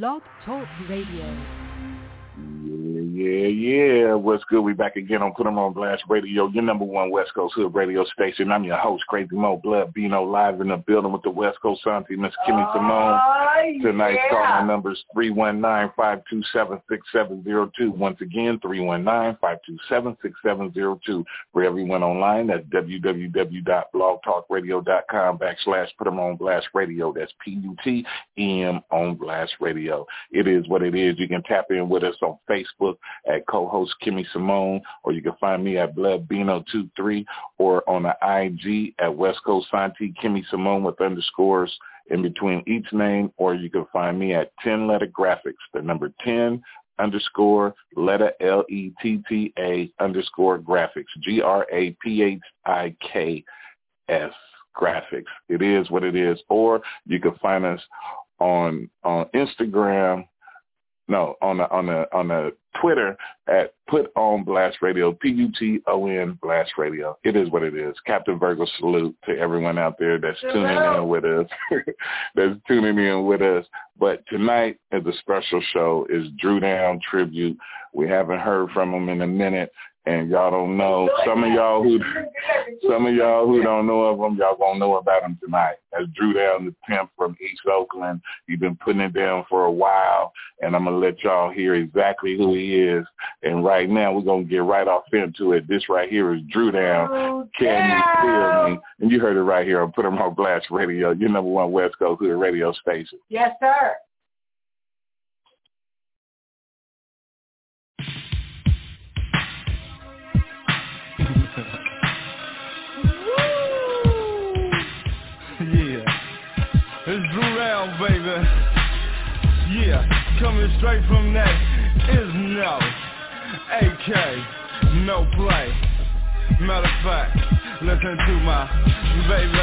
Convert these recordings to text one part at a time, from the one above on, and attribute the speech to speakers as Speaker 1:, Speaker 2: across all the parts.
Speaker 1: Blog Talk Radio.
Speaker 2: Yeah, yeah. What's good? We back again on Put 'em on Blast Radio, your number one West Coast Hood radio station. I'm your host, Crazy Mo Blood Bino, live in the building with the West Coast Auntie, Miss Kimmy Simone. Oh, Tonight's
Speaker 3: yeah.
Speaker 2: calling number is 319-527-6702. Once again, 319-527-6702. For everyone online, that's www.blogtalkradio.com backslash Put 'em on Blast Radio. That's P-U-T-M on Blast Radio. It is what it is. You can tap in with us on Facebook at co-host Kimmy Simone, or you can find me at BloodBino23 or on the IG at West Coast Santi Kimmy Simone with underscores in between each name, or you can find me at 10 letter graphics, the number 10 underscore letter L-E-T-T-A underscore graphics, G-R-A-P-H-I-K-S graphics. It is what it is. Or you can find us on on Instagram no, on the on the on the Twitter at Put On Blast Radio, P U T O N Blast Radio. It is what it is. Captain Virgo salute to everyone out there that's tuning in with us. that's tuning in with us. But tonight is a special show. Is Dru Down tribute. We haven't heard from him in a minute. And y'all don't know some of y'all who some of y'all who don't know of him, y'all gonna know about him tonight. That's Dru Down, the pimp from East Oakland. He's been putting it down for a while, and I'm gonna let y'all hear exactly who he is. And right now, we're gonna get right off into it. This right here is Dru Down. Can you feel me? And you heard it right here on Put 'em on Blast Radio, your number one West Coast Hood radio station.
Speaker 3: Yes, sir.
Speaker 4: Coming straight from that is no AK, no play. Matter of fact, listen to my baby.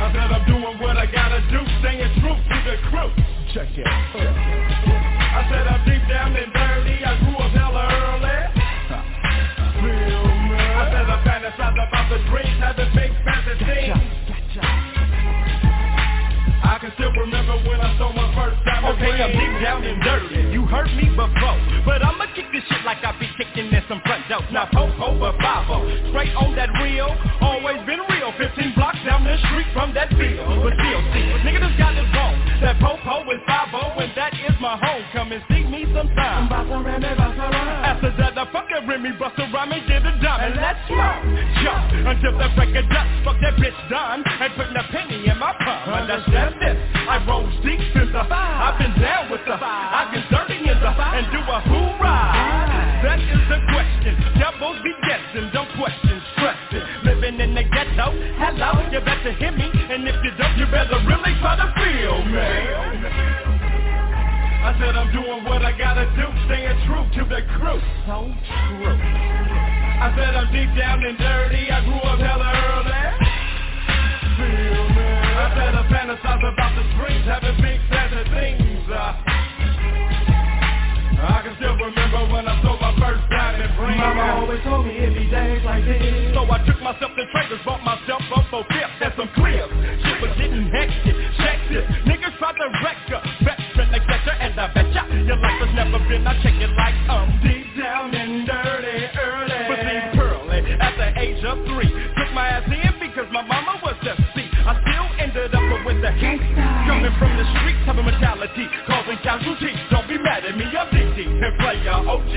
Speaker 4: I said I'm doing what I gotta do, staying true to the crew. Check it. I said I'm deep down and dirty. I grew up hella early. Feel me? I said I fantasize about the dreams, having big fantasies. I can still remember when I saw my first time Okay, I'm deep down and dirty. You heard me before But I'ma kick this shit like I be kicking in some front dope Now Popo but 5 Straight on that real Always been real. 15 blocks down the street from that field. But still see Nigga just got it wrong. That Popo is 5 And that is my home. Come and see me sometime. After that I fucking Remy Bust a rhyme and get a dime And let's smoke Jump Until the record dust. Fuck that bitch done. Ain't putting a penny the I've been down with the I get dirty in the And do a hoorah That is the question. Devils be guessing. Don't question. Stressing Living in the ghetto. Hello You better hear me. And if you don't You better really try to feel me. I said I'm doing what I gotta do. Staying true to the crew So true. I said I'm deep down and dirty. I grew up hella early. Feel me. I said I fantasize about the dreams. Having big still remember when I saw my first diamond ring. Mama always told me it'd be days like this. So I took myself to traders Bought myself up for fifth and some clips. Shit was getting hectic Check this Niggas tried to wreck her Veteran better and I betcha Your life has never been. I check it like And player OG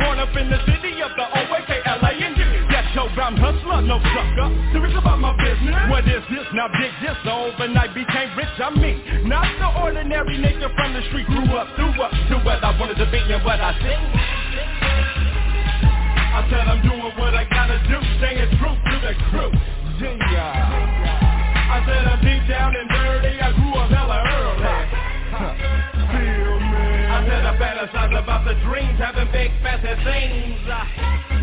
Speaker 4: Born up in the city of the OAK L-A-N-D Ghetto bound hustler No sucker Serious about my business What is this? Now dig this overnight became rich I'm me Not the ordinary nigga from the street Grew up, threw up To what I wanted to be and what I sing I said I'm doing what I gotta do Staying true to the crew Yeah. I said I'm deep down and fantasize about the dreams Having big fantasies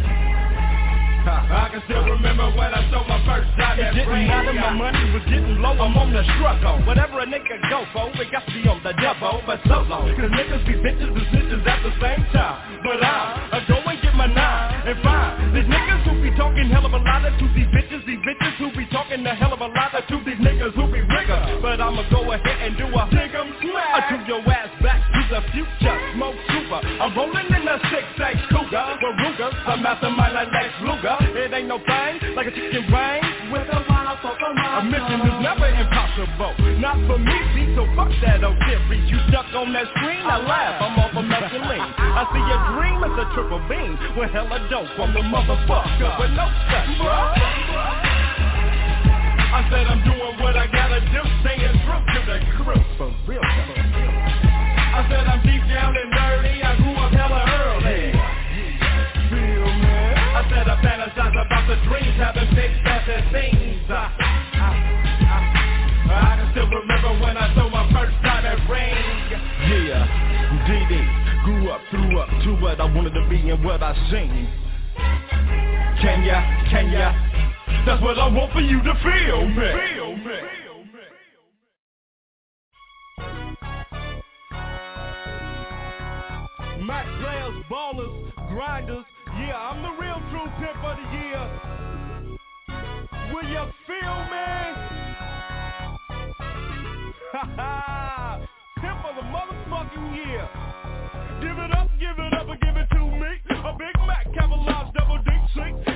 Speaker 4: I can still remember when I saw my first time It didn't matter, my money was getting low. I'm on the struggle. Whatever a nigga go for It got to be on the double But solo Cause niggas be bitches and snitches at the same time. But I, I go and get my nine And find These niggas who be talking hell of a lot To these bitches, these bitches who be talking a hell of a lot To these niggas who be rigger. But I'ma go ahead and do a dig 'em smack. I took your ass back to the future. I'm rolling in a six-eight Cougar with Ruger. I'm mastermind like Lex Luger. It ain't no thing like a chicken brain with a a mission is never impossible. Not for me, see, so fuck that old theory. You stuck on that screen, I laugh, I'm off of mescaline. I see your dream as a triple beam with hella dope from the motherfucker with no stress, bro. I said I'm doing what I gotta do, staying true to the crew. For real, for real. I said I'm I said I fantasize about the dreams, having big fancy things. I, I, I, I can still remember when I saw my first diamond ring. Yeah, DD, grew up, threw up to what I wanted to be and what I seen. Can ya, can ya? That's what I want for you to feel me. Feel me. Mac players, ballers, grinders, yeah, I'm the the year. Will you feel me? Ha ha! Pimp of the motherfucking year. Give it up, give it up, and give it to me. A Big Mac, Cavalage, double D, sink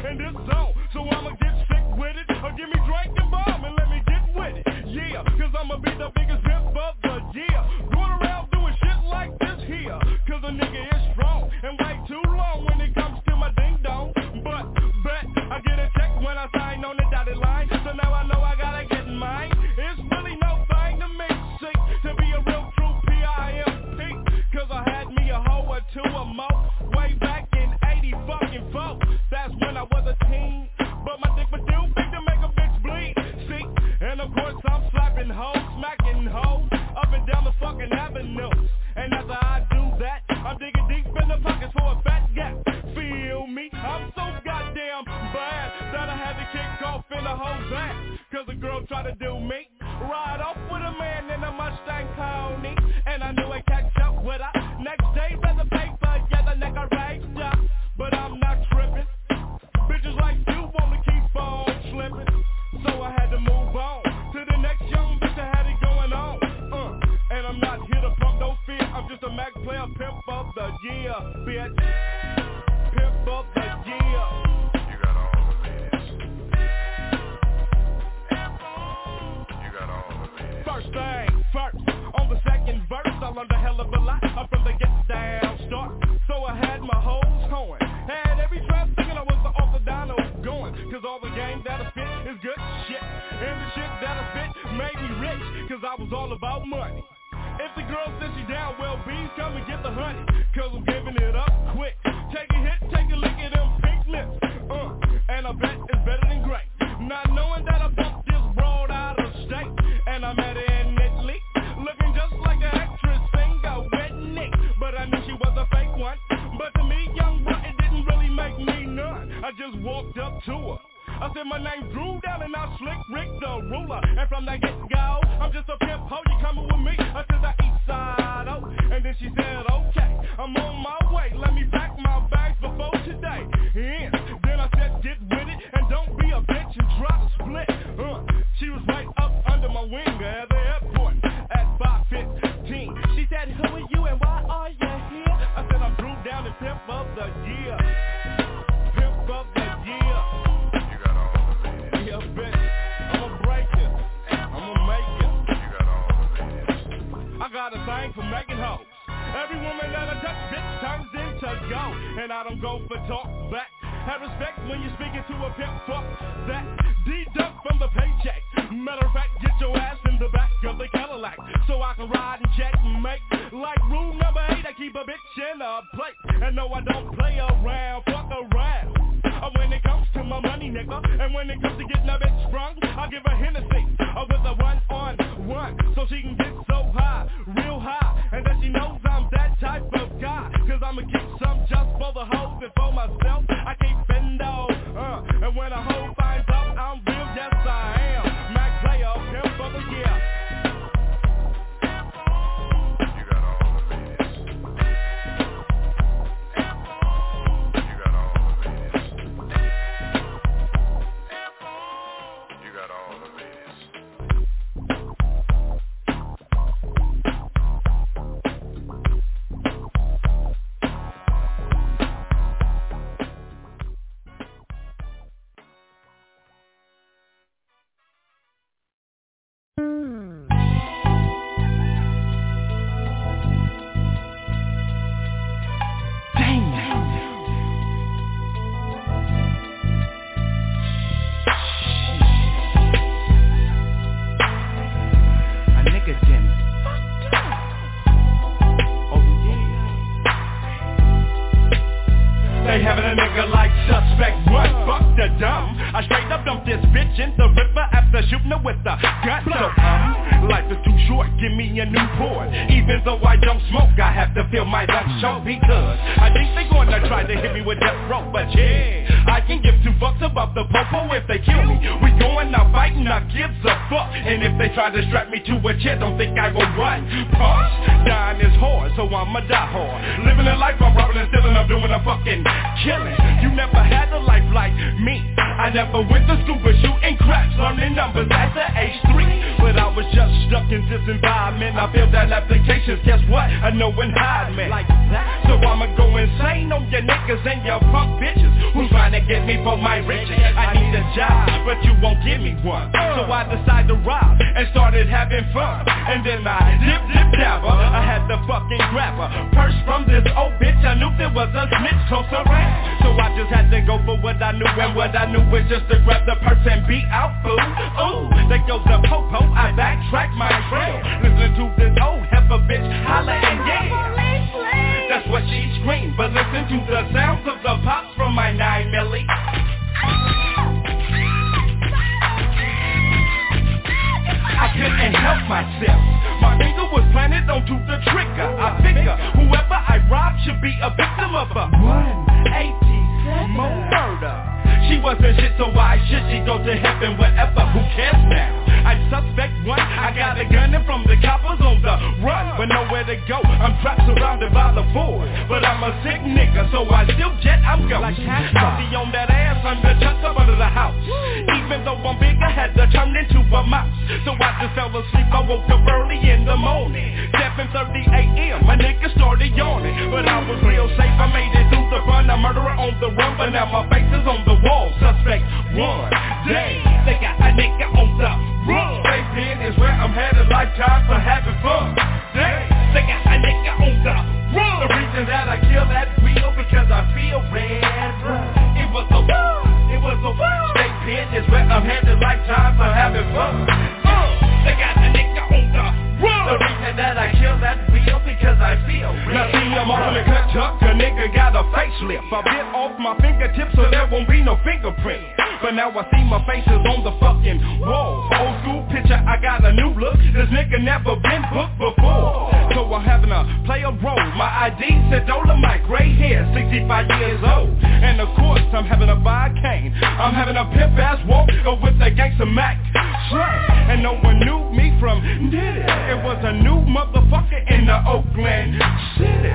Speaker 4: a girl tried to do me. Ride off with a man in a Mustang pony And I knew I'd catch up with her. Next day read the paper, yeah the nigga raped ya. But I'm not tripping. Bitches like you wanna keep on slipping. So I had to move on To the next young bitch that had it going on. Uh, And I'm not here to pump no fear. I'm just a Mac player, pimp of the year, bitch hell of a lot I'm from the get down start. So I had my hoes going Had every trap thinking I was the Dino going. Cause all the game that I fit is good shit. And the shit that I fit made me rich Cause I was all about money. If the girl says she down, well, bees come and get the honey. Cause I'm just walked up to her. I said my name Dru down and I slick Rick the ruler. And from that get-go, I'm just a pimp ho, you coming with me? I said the east side, oh. And then she said, okay, I'm on my way. Let me pack my bags before today. Yeah, then I said get with it And don't be a bitch and to split. Uh, She was right up under my wing at the airport At 515 She said, who are you and why are you here? I said I'm Dru down and pimp of the woman that I touch, bitch, turns into gold. And I don't go for talk back. Have respect when you're speaking to a pimp. Fuck that. Deduct from the paycheck. Matter of fact, get your ass in the back of the Cadillac. So I can ride and check and make. Like rule number eight, I keep a bitch in a plate. And no, I don't play around. Fuck around. Uh, When it comes to my money, nigga And when it comes to getting a bitch sprung I give her Hennessy uh, with a one on one So she can get I'ma get some just for the hoes and for myself. I keep bendo, uh And when a hoe because I think they gonna try to hit me with death row. But yeah, I can give two fucks about the popo if they kill me. We going out fighting, I gives a fuck. And if they try to strap me to a chair, don't think I go run. Punch, dying is hard, so I'ma die hard. Living a life, I'm robbing and stealing, I'm doing a fucking killing. You never had a life like me. I never went to school but shooting craps, learning numbers at the age three. Stuck in this environment. I filled out applications, guess what? I know when hide me. Like that. So I'ma go insane on your niggas and your punk bitches who's trying to get me for my riches. I need a job, but you won't give me one. So I decided to rob and started having fun. And then I dip, dip, dabber. I had to fucking grab her. Purse from this old bitch. I knew there was a snitch close around. So I just had to go for what I knew and what I knew was just to grab the purse and be out fool. Ooh, there goes the popo. I backtrack my trail. Listen to this old heifer bitch holla and yeah. That's what she screamed. But listen to the sounds of the pops from my nine milli. I couldn't help myself. My finger was planted onto the trigger. I figure whoever I rob should be a victim of a 187 murder. She wasn't shit, so why should she go to heaven? Whatever, who cares now? I suspect one. I got a gun and from the coppers on the run, but nowhere to go. I'm trapped surrounded by the void but I'm a sick nigga, so I still jet. I'm ghost. Like Bounty on that ass under tucked up under the house. Even though I'm big, I had to turn into a mouse. So I just fell asleep. I woke up early in the morning, 7:30 a.m. My nigga started yawning, but I was real safe. I made it through the run. A murderer on the run, but now my face is on the wall. Suspect one. day. they got a nigga on the run. In is where I'm headed. Lifetime for having fun. Damn, they got a nigga on the run. The reason that I kill that wheel because I feel red blood. It was a war. It was a war. In is where I'm headed. Lifetime for having fun. Uh, they got a nigga on the run. The reason that I kill that wheel because I feel red. Now see, I'm off in the cut. A nigga got a facelift. I bit off my fingertips so there won't be no fingerprint. But now I see my face is on the fucking wall. Old school picture, I got a new look. This nigga never been booked before. So I'm having to play a role. My ID said Dolomite, gray hair, 65 years old. And of course I'm having to buy a cane. I'm having a pimp ass walk with a gangster Mac slang. And no one knew me from did it. It was a new motherfucker in the Oakland City.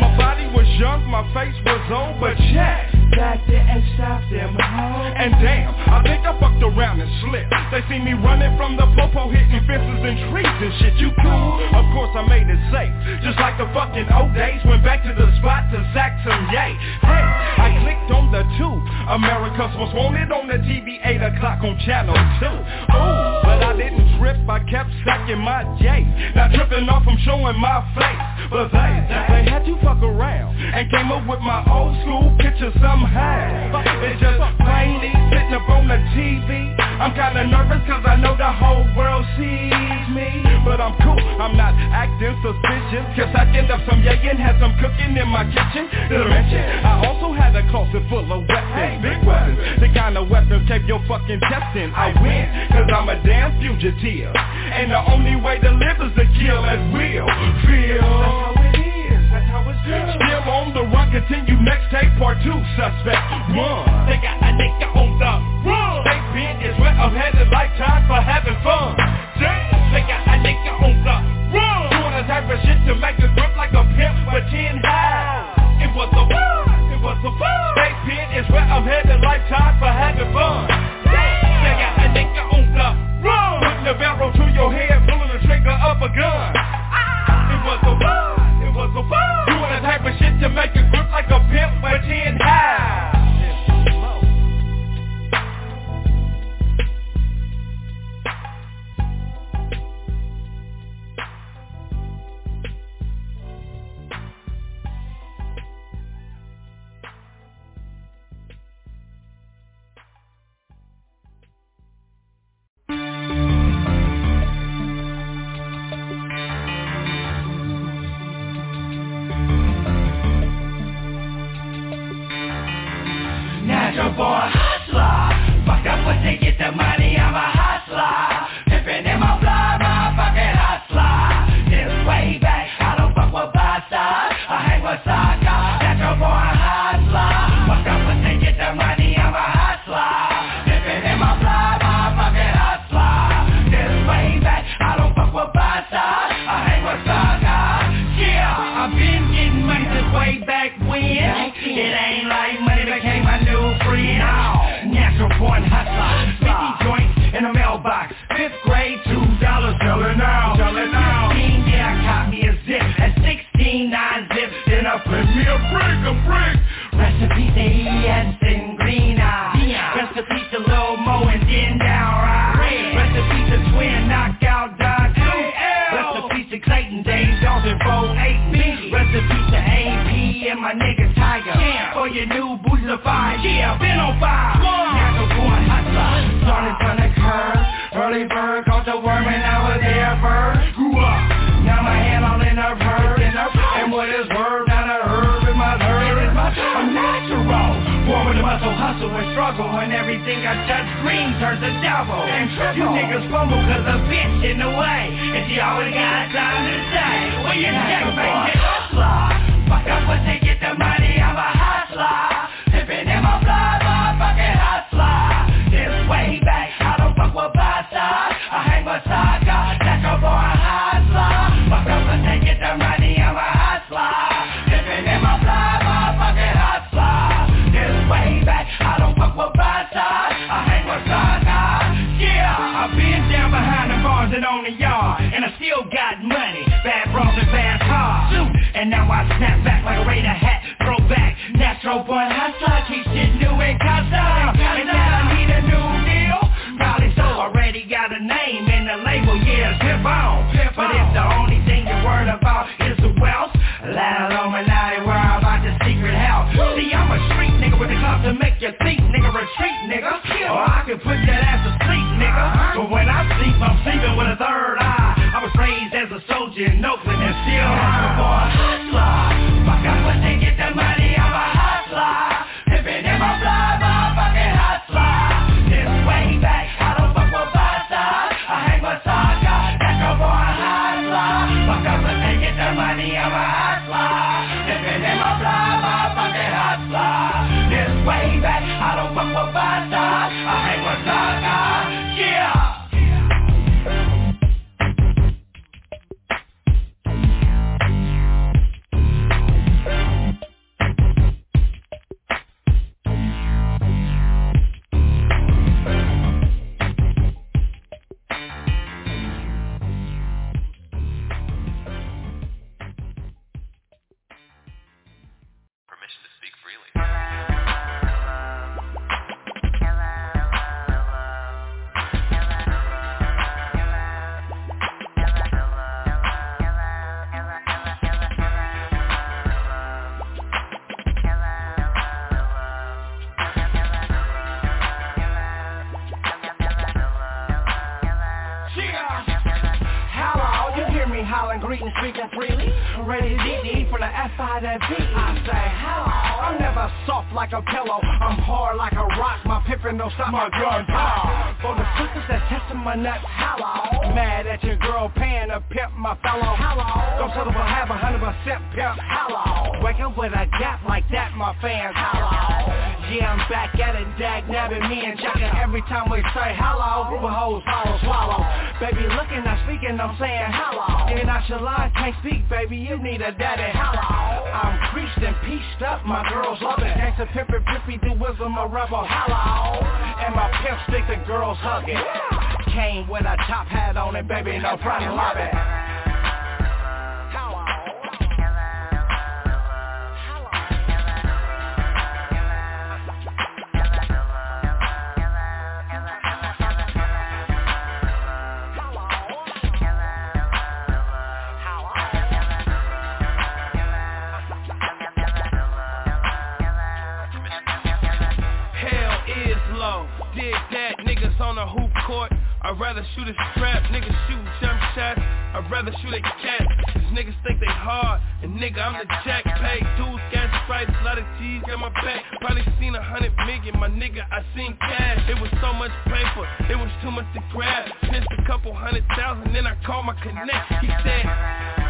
Speaker 4: My body was young, my face was old, but check. Back there and stop them. And damn, I think I fucked around and slipped. They see me running from the popo, hitting fences and trees and shit. You cool? Of course I made it safe. Just like the fucking old days. Went back to the spot to sack some yay. Hey, I clicked on the two. America's most wanted on the TV, 8 o'clock on channel 2. Ooh, but I didn't trip. I kept stacking my J. Not tripping off from showing my face. But they, they had to fuck around and came up with my old school picture somehow. It's just plainly sitting up on the TV. I'm kinda nervous cause I know the whole world sees me. But I'm cool, I'm not acting suspicious. Cause I end up some yayin, had some cooking in my kitchen. I also had a closet full of weapons, big weapons. The kind of weapons kept your fucking testing. I win, cause I'm a damn fugitive. And the only way to live is to kill at will. Feel. Still on the run, continue next tape part two, suspect one. They got a nigga on the run. They been is where I'm headed, lifetime for having fun. They got a nigga on the run. Doing the type of shit to make it grip like a pimp with ten. It was a war, it was a war. They been is where I'm headed, lifetime for having fun. They got a nigga on the run. Putting the barrel to your head, pulling the trigger of a gun. Make it grip like a pimp with ten
Speaker 5: hugging. Came with a top hat on it, baby, no problem, love.
Speaker 6: rather shoot a strap, niggas shoot jump shots. I'd rather shoot a cat. These niggas think they hard, and nigga, I'm the jack. Pay dudes, gas a lot of cheese, got my back. Probably seen a hundred million, my nigga, I seen cash. It was so much paper, it was too much to grab. Missed a couple hundred thousand, then I called my connect. He said.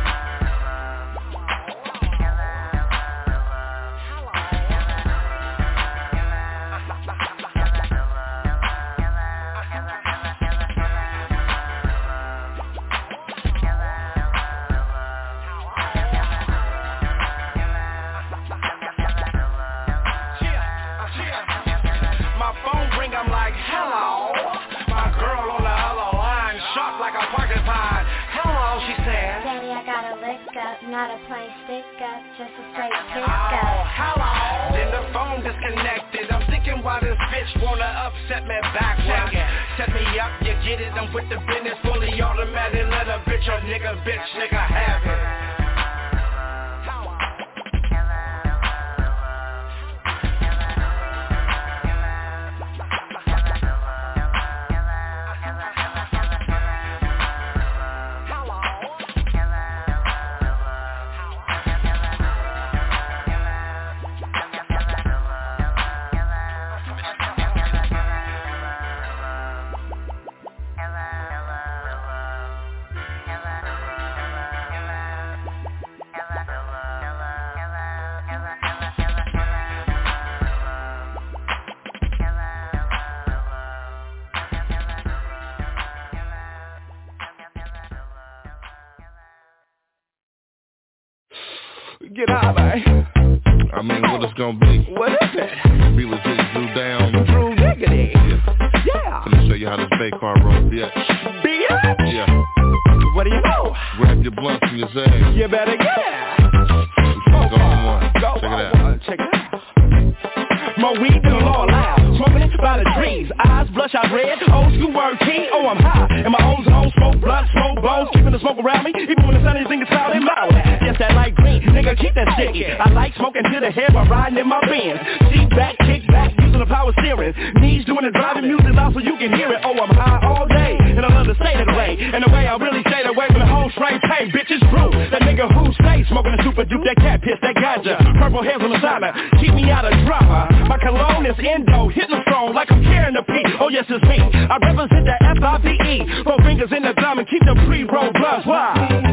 Speaker 4: Nigga, keep that sticky. I like smoking to the head while riding in my Benz. Seat back, kick back, using the power steering. Knees doing the driving music loud so you can hear it. Oh, I'm high all day. And I love to stay that way. And the way I really stay stayed away from the whole straight pain. Bitches brew. That nigga who stays smoking the super dupe, that cat piss, that ganja. Purple hairs on the sauna. Keep me out of drama. My cologne is endo. Hitting the throne like I'm carrying the P. Oh, yes, it's me. I represent the F-I-V-E. Four fingers in the thumb and keep the pre-roll blunts. Why?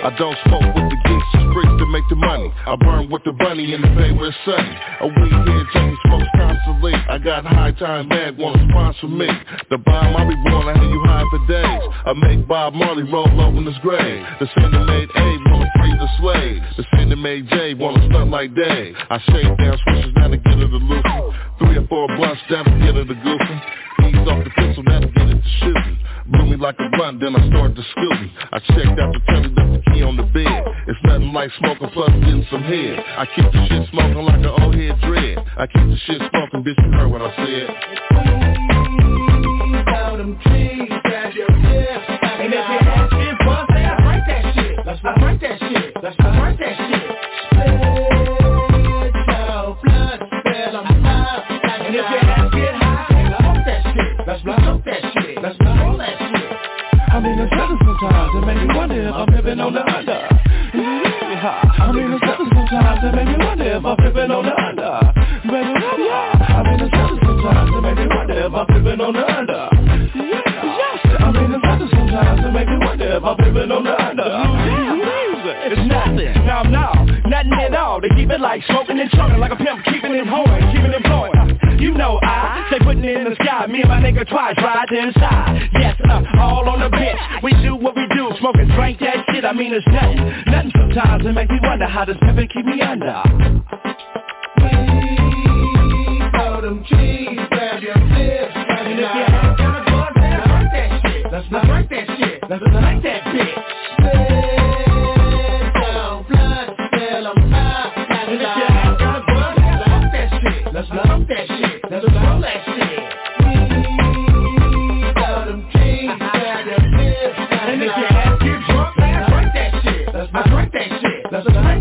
Speaker 4: I
Speaker 7: don't smoke with the just bricks to make the money. I burn with the bunny in the bay where it's sunny. A weed head junkie smokes constantly. I got high time bag, wanna sponsor me. The bomb I be born, I hear you high for days. I make Bob Marley roll over in his grave. The sender made Abe wanna free the slave. The sender made Jay wanna stunt like Dave. I shake down switches down to get her the loopy. Three or four blunts down to get her the goofy. Ease off the pistol, now to get it to shooting. Blew me like a blunt, then I started to scooting. I checked out the telly, left the key on the bed. It's nothing like smoking plus getting some head. I keep the shit smoking like an old head dread. I keep the shit smoking, bitch, you heard what I said.
Speaker 4: And if your ass get buzzed, then I drink that shit. I drink that shit. I drink that shit. Sometimes. It make me wonder if I'm living on the under. Yeah. I mean, it's better sometimes. It make me wonder if I'm living on the under. Baby, yeah. I mean, it's better sometimes. It make me wonder if I'm living on the under. Yeah. I mean, it's better sometimes. It make me wonder if I'm living on the under. It's nothing. No, no, nothing at all. They keep it like smoking and choking like a pimp, keeping it going, keeping it blowing. You know I say putting it in the sky. Me and my nigga twice ride to the side. Yes, uh, all on the bench. We do what we do, smoke and drink that shit. I mean it's nothing, nothing sometimes. It make me wonder how this pimpin' keep me under. And if your ass got a buzz, then I that shit. Let's not drink that shit. Let's drink that bitch. That shit. Let's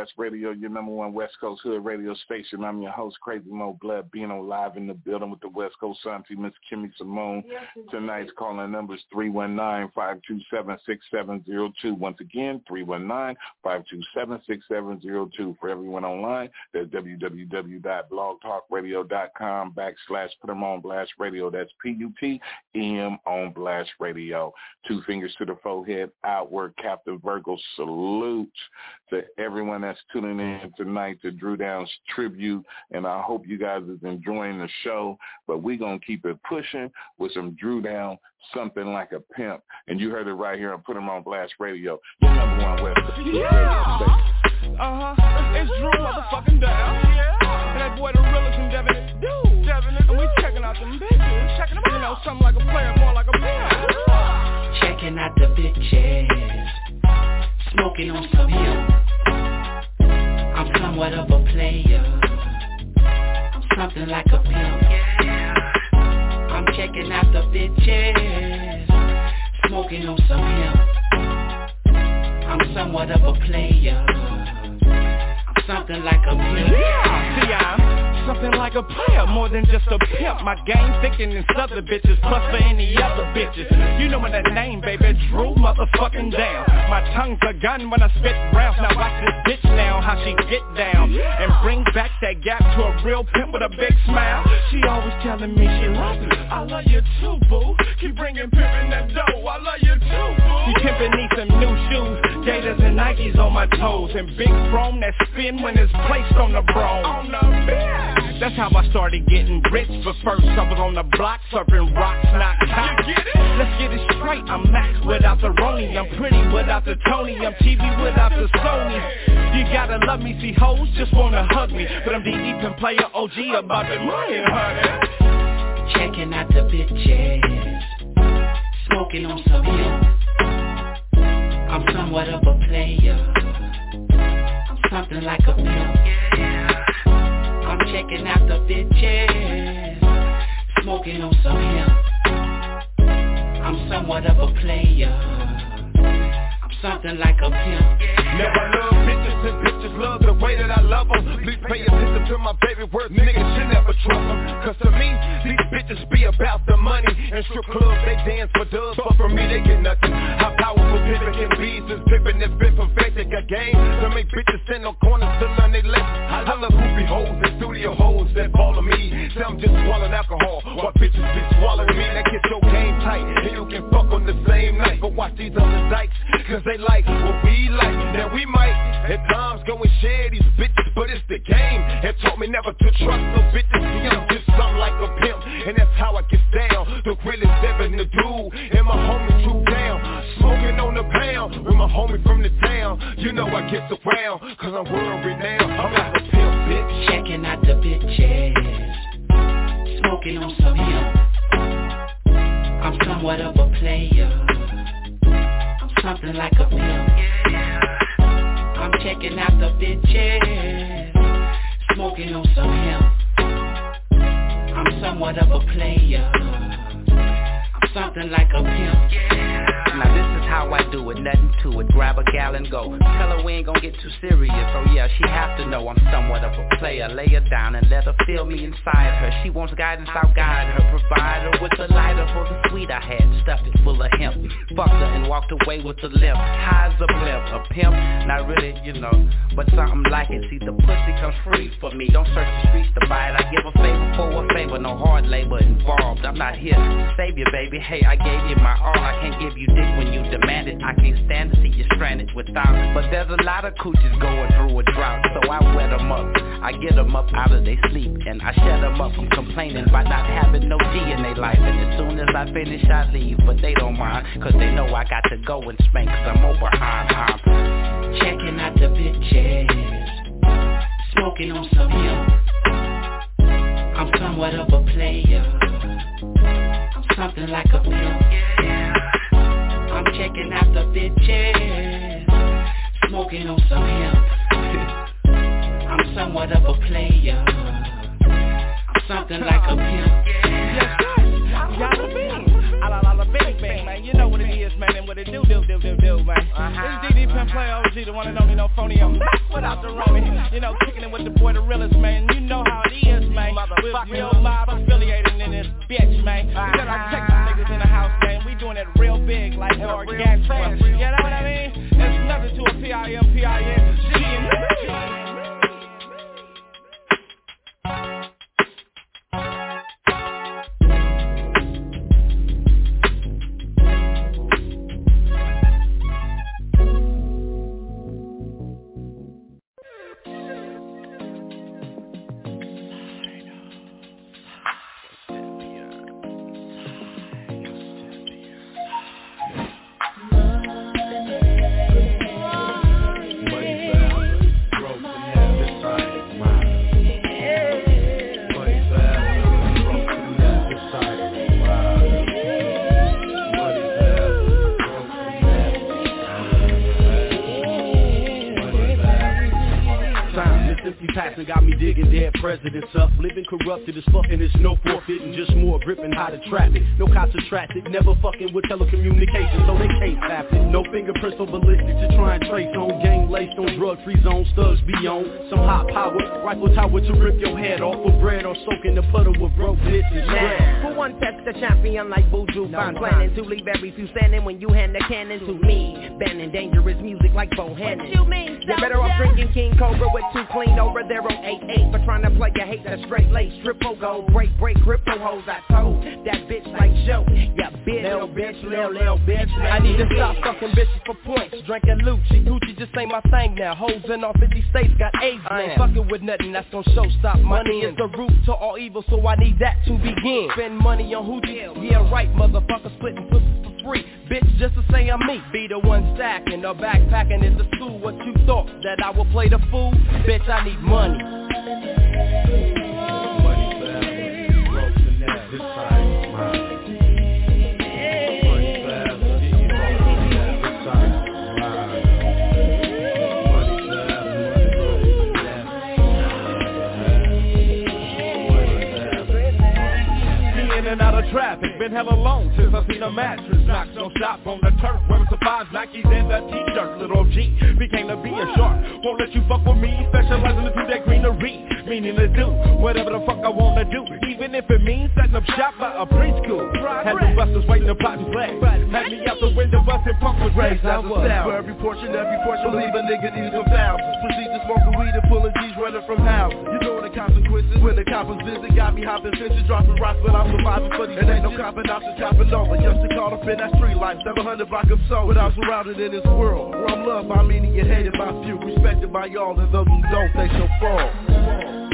Speaker 5: Put
Speaker 2: 'em on Blast Radio, your number one West Coast Hood radio station. I'm your host, Crazy Mo Blood, being on live in the building with the West Coast Auntie, Miss Kimmy Simone. Tonight's calling number is 319-527-6702. Once again, 319-527-6702. For everyone online, that's www.blogtalkradio.com backslash put them on Blast Radio. That's P-U-T-E-M on Blast Radio. Two fingers to the forehead, outward, Captain Virgo salute to everyone that's tuning in tonight to Dru Down's tribute. And I hope you guys is enjoying the show. But we're going to keep it pushing with some Drew Down, something like a pimp. And you heard it right here on Put 'em on Blast Radio. Your number one West Coast radio station.
Speaker 5: Uh-huh. It's Dru motherfucking down. Yeah. And that boy the realest in Devin is dude. Devin and we checking out them bitches. Checking them out. You know, something like a player, more like a pimp.
Speaker 8: Checking out the bitches, smoking on some hemp. I'm somewhat of a player, I'm something like a pimp. Yeah I'm checking out the bitches, smoking on some hemp. I'm somewhat of a player, I'm something like a pimp.
Speaker 5: I'm something like a player, more than just a pimp. My game thicker than southern bitches, plus for any other bitches. You know my name, baby, Dru motherfucking down. My tongue's a gun when I spit rounds. Now watch this bitch now, how she get down. And bring back that gap to a real pimp with a big smile. She always telling me she loves me. I love you too, boo. Keep bringing pimpin' that dough. I love you too, boo. She pimpin' need some new shoes. Gators and Nikes on my toes. And big chrome that spin when it's placed on the bro. On the bitch. That's how I started getting rich But first I was on the block surfing rocks, not cops get it? Let's get it straight, I'm Max without the Roni I'm pretty without the Tony, I'm TV without the Sony You gotta love me, see hoes just wanna hug me But I'm the Ethan player OG about the money, honey
Speaker 8: Checking out the bitches, smoking on some hemp. I'm somewhat of a player, I'm something like a pimp. I'm checking out the bitches, smoking on some hemp. I'm somewhat of a player. Something like a pimp.
Speaker 9: Never love bitches and bitches love the way that I love them. Please pay attention to my baby words, niggas should never trust them. Cause to me, these bitches be about the money. And strip clubs, they dance for dubs, but for me, they get nothing. How powerful pimpin' can be since pimpin' has been perfected. Got game to make bitches stand on corners to learn they lesson. I love goofy hoes and studio hoes that follow me. Some just swallowing alcohol, while bitches be swallowing me. That get your game tight, and you can fuck on the same night. But watch these other dykes, cause they like what we like. Now we might at times go and share these bitches, but it's the game. It taught me never to trust no bitches. See, I'm just something like a pimp, and that's how I get down. The realest ever to do, and my homie too down. Smoking on the pound with my homie from the town. You know I get around, cause I'm world renowned. I'm like.
Speaker 8: Checking out the bitches. Smoking on some hemp. I'm somewhat of a player. I'm something like a pimp. I'm checking out the bitches. Smoking on some hemp. I'm somewhat of a player. Something like a pimp.
Speaker 10: Now this is how I do it, nothing to it. Grab a gal and go. Tell her we ain't gonna get too serious. So yeah, she have to know I'm somewhat of a player. Lay her down and let her feel me inside her. She wants guidance, I'll guide her. Provide her with a lighter for the sweet I had. Stuffed it full of hemp. Fucked her and walked away with a limp. As a blimp, a pimp. Not really, you know, but something like it. See, the pussy comes free for me. Don't search the streets to buy it. I give a favor for a favor, no hard labor involved. I'm not here to save you, baby. Hey, I gave you my all. I can't give you dick when you demand it. I can't stand to see you stranded without But there's a lot of coochies going through a drought So I wet them up. I get them up out of their sleep And I shut them up. From complaining About not having no D in their life. And as soon as I finish I leave. But they don't mind Cause they know I got to go and spank Cause I'm over behind I'm
Speaker 8: checking out the bitches. Smoking on some hemp I'm somewhat of a player something like a pimp I'm checking out the bitches Smoking on some hemp I'm somewhat of a player I'm something like a pimp
Speaker 9: Y'all been, a la la la bang bang, man. You know what it is, man, and what it do do do do do, man. Uh-huh. It's DD Pimp Play OG, the one and only no phony, I'm without the Romy. You know, kicking it with the boy, the realest, man. You know how it is, man. We're real Our Texas niggas in the house, man. We doing it real big, like our gangsta.
Speaker 11: Presidents up Living corrupted as fucking it's no forfeiting Just more gripping how to trap it. No cops are traffic Never fucking with telecommunications So they can't tap it. No fingerprints or ballistics to try and trace on. Gang laced on drug free zones Studs be on. Some hot power Rifle tower to rip your head off For bread or soaking the puddle with brokenness and stress
Speaker 12: For one test the champion like Buju Fine. planning to leave every few standing When you hand the cannon to me. Banning dangerous music like Bohannon
Speaker 13: You mean
Speaker 12: You're better off drinking King Cobra with two clean over there on 8-8 For trying to play a hate that straight lace. Triple gold, break, break, crypto hoes I told that bitch like show Yeah, bitch, little bitch, little, little bitch
Speaker 9: I need to stop fucking bitches for points. Drinking Lucci, Gucci just ain't my thing now. Hoes in all 50 states got AIDS I ain't fucking with nothing that's gonna show stop Money is the root to all evil so I need that to begin. Spend money on hoochie, yeah right motherfucker splitting pussy for free. Bitch just to say I'm me. Be the one stacking. Or backpacking in the school What you thought, that I would play the fool? Bitch I need money. In and out of traffic, been hella long since I seen a mattress knock. No stop on the turf, wearing five Nikes and a t-shirt. Little G became to be a shark. Won't let you fuck with me, specializing into that greenery. Meaning to do whatever the fuck I wanna do, even if it means setting up shop by a preschool. Had the busters waiting to plot and play. Had me out the window busting pump with raised
Speaker 14: as a sound. For every portion, every portion, believe a nigga needs some thousands. Proceed to smoke a weed and pulling G's running from houses. You know the consequences when the coppers visit. Got me hopping fences, dropping rocks, but I'm surviving for these. And ain't no copping options, chopping over. Just to caught up in that street life, 700 block of soul. But I'm surrounded in this world where I'm loved by many and hated by few, respected by y'all, and those who don't, they shall fall.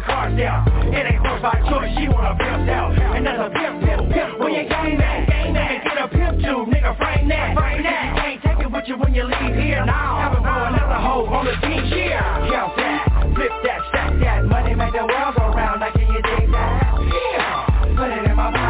Speaker 15: My car's out. It ain't horse by choice, she wanna pimp out. And that's a pimp, pimp, pimp. When you game that, that. Get a pimp too, nigga, frame that, frame that. You can't take it with you when you leave here. Now, have a for another hoe on the team cheer. Count that, flip that, stack that. Money make the world go round. Like, can you dig that? Yeah. Put it in my pocket.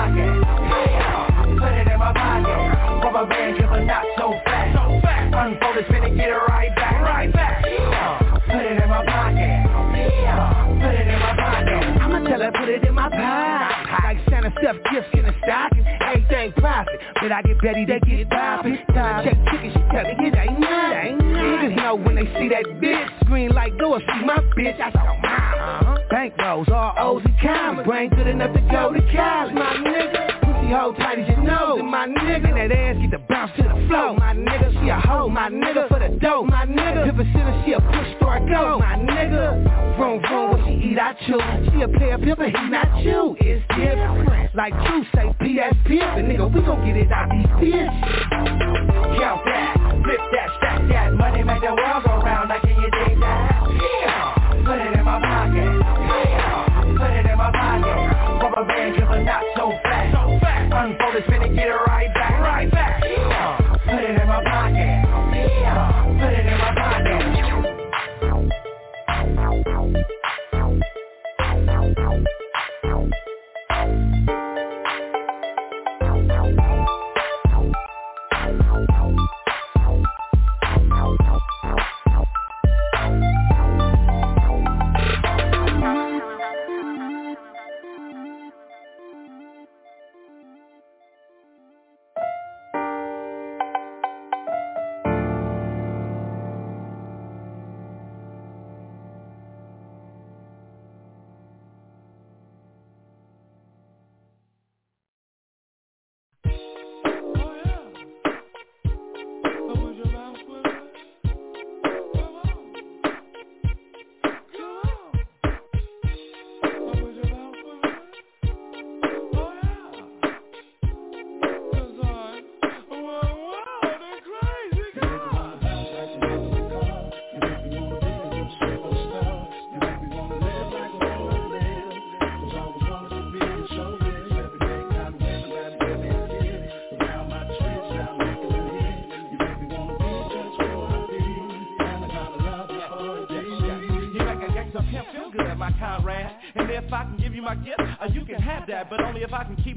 Speaker 15: Stuff gifts in a stocking. Everything profit. But I get Betty, they get poppin'. Check ticket, she tell me it ain't nothing. Niggas know when they see that bitch. Screen like go and see my bitch. I saw mine. Uh-huh. Bank rolls, all O's and commas. Brain good enough to go to college, my nigga. Hoe tight as your nose, and my nigga. That ass get to bounce to the floor, my nigga. She a hoe, my nigga, for the dough, my nigga. If a sinner, she a push store go, my nigga. Vroom vroom, when she eat, I chew. She a player pimp, and he not you. It's different. Like you say, P.S. Pimp, and nigga, we gon' get it out these bitches. Count that, flip that, stack that. Money make the world go round. Like, can you dig that? Yeah. Put it in my pocket. Yeah. Put it in my pocket. Rubber band killer, not so fast. So fast. Unfold spin it, get it right back. Right back. Yeah.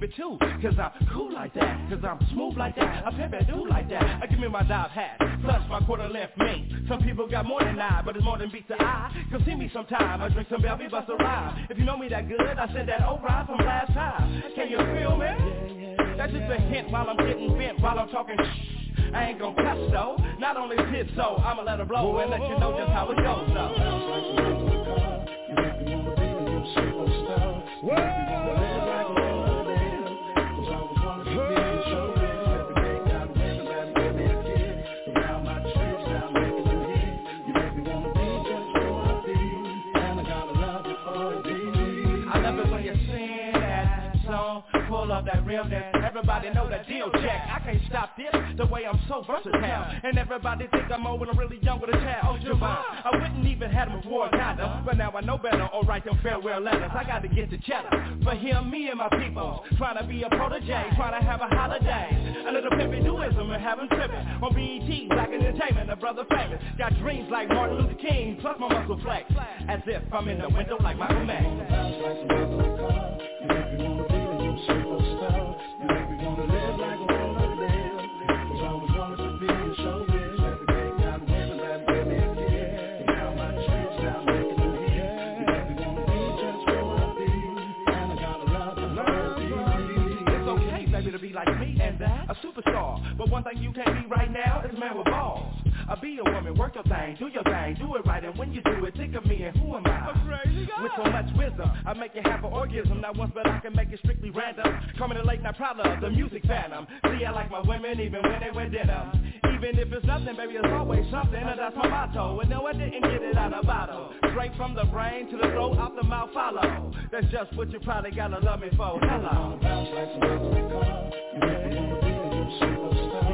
Speaker 9: Keep it too. Cause I'm cool like that, cause I'm smooth like that, I pimp and do like that. I give me my dive hat, plus my quarter length mink. Some people got more than I, but it's more than beats the eye. Come see me sometime, I drink some Belvy, bust a rhyme. If you know me that good, I said that old rhyme from last time. Can you feel me? That's just a hint while I'm getting bent, while I'm talking shh. I ain't gon' cuss though, not only hit so, I'ma let her blow and let you know just how it goes though. Whoa. Everybody know that deal check. I can't stop this, the way I'm so versatile. And everybody think I'm old when I'm really young with a child. Oh, Javon, I wouldn't even have them before kinda. But now I know better, or write them farewell letters. I got to get to cheddar. For him, me and my people, trying to be a protege, trying to have a holiday. A little pimpin' doism and him trippin'. On BET, black entertainment, a brother famous. Got dreams like Martin Luther King, plus my muscle flex. As if I'm in the window like Michael Mann. Superstar. But one thing you can't be right now is man with balls. I be a woman, work your thing, do your thing, do it right, and when you do it, think of me and who am I? With so much wisdom, I make you have an orgasm, not once, but I can make it strictly random. Coming in late night of the music phantom. See, I like my women even when they wear denim. Even if it's nothing, baby, it's always something, and that's my motto. And no, I didn't get it out of bottle. Straight from the brain to the throat, out the mouth follow. That's just what you probably gotta love me for. Hello
Speaker 16: superstar.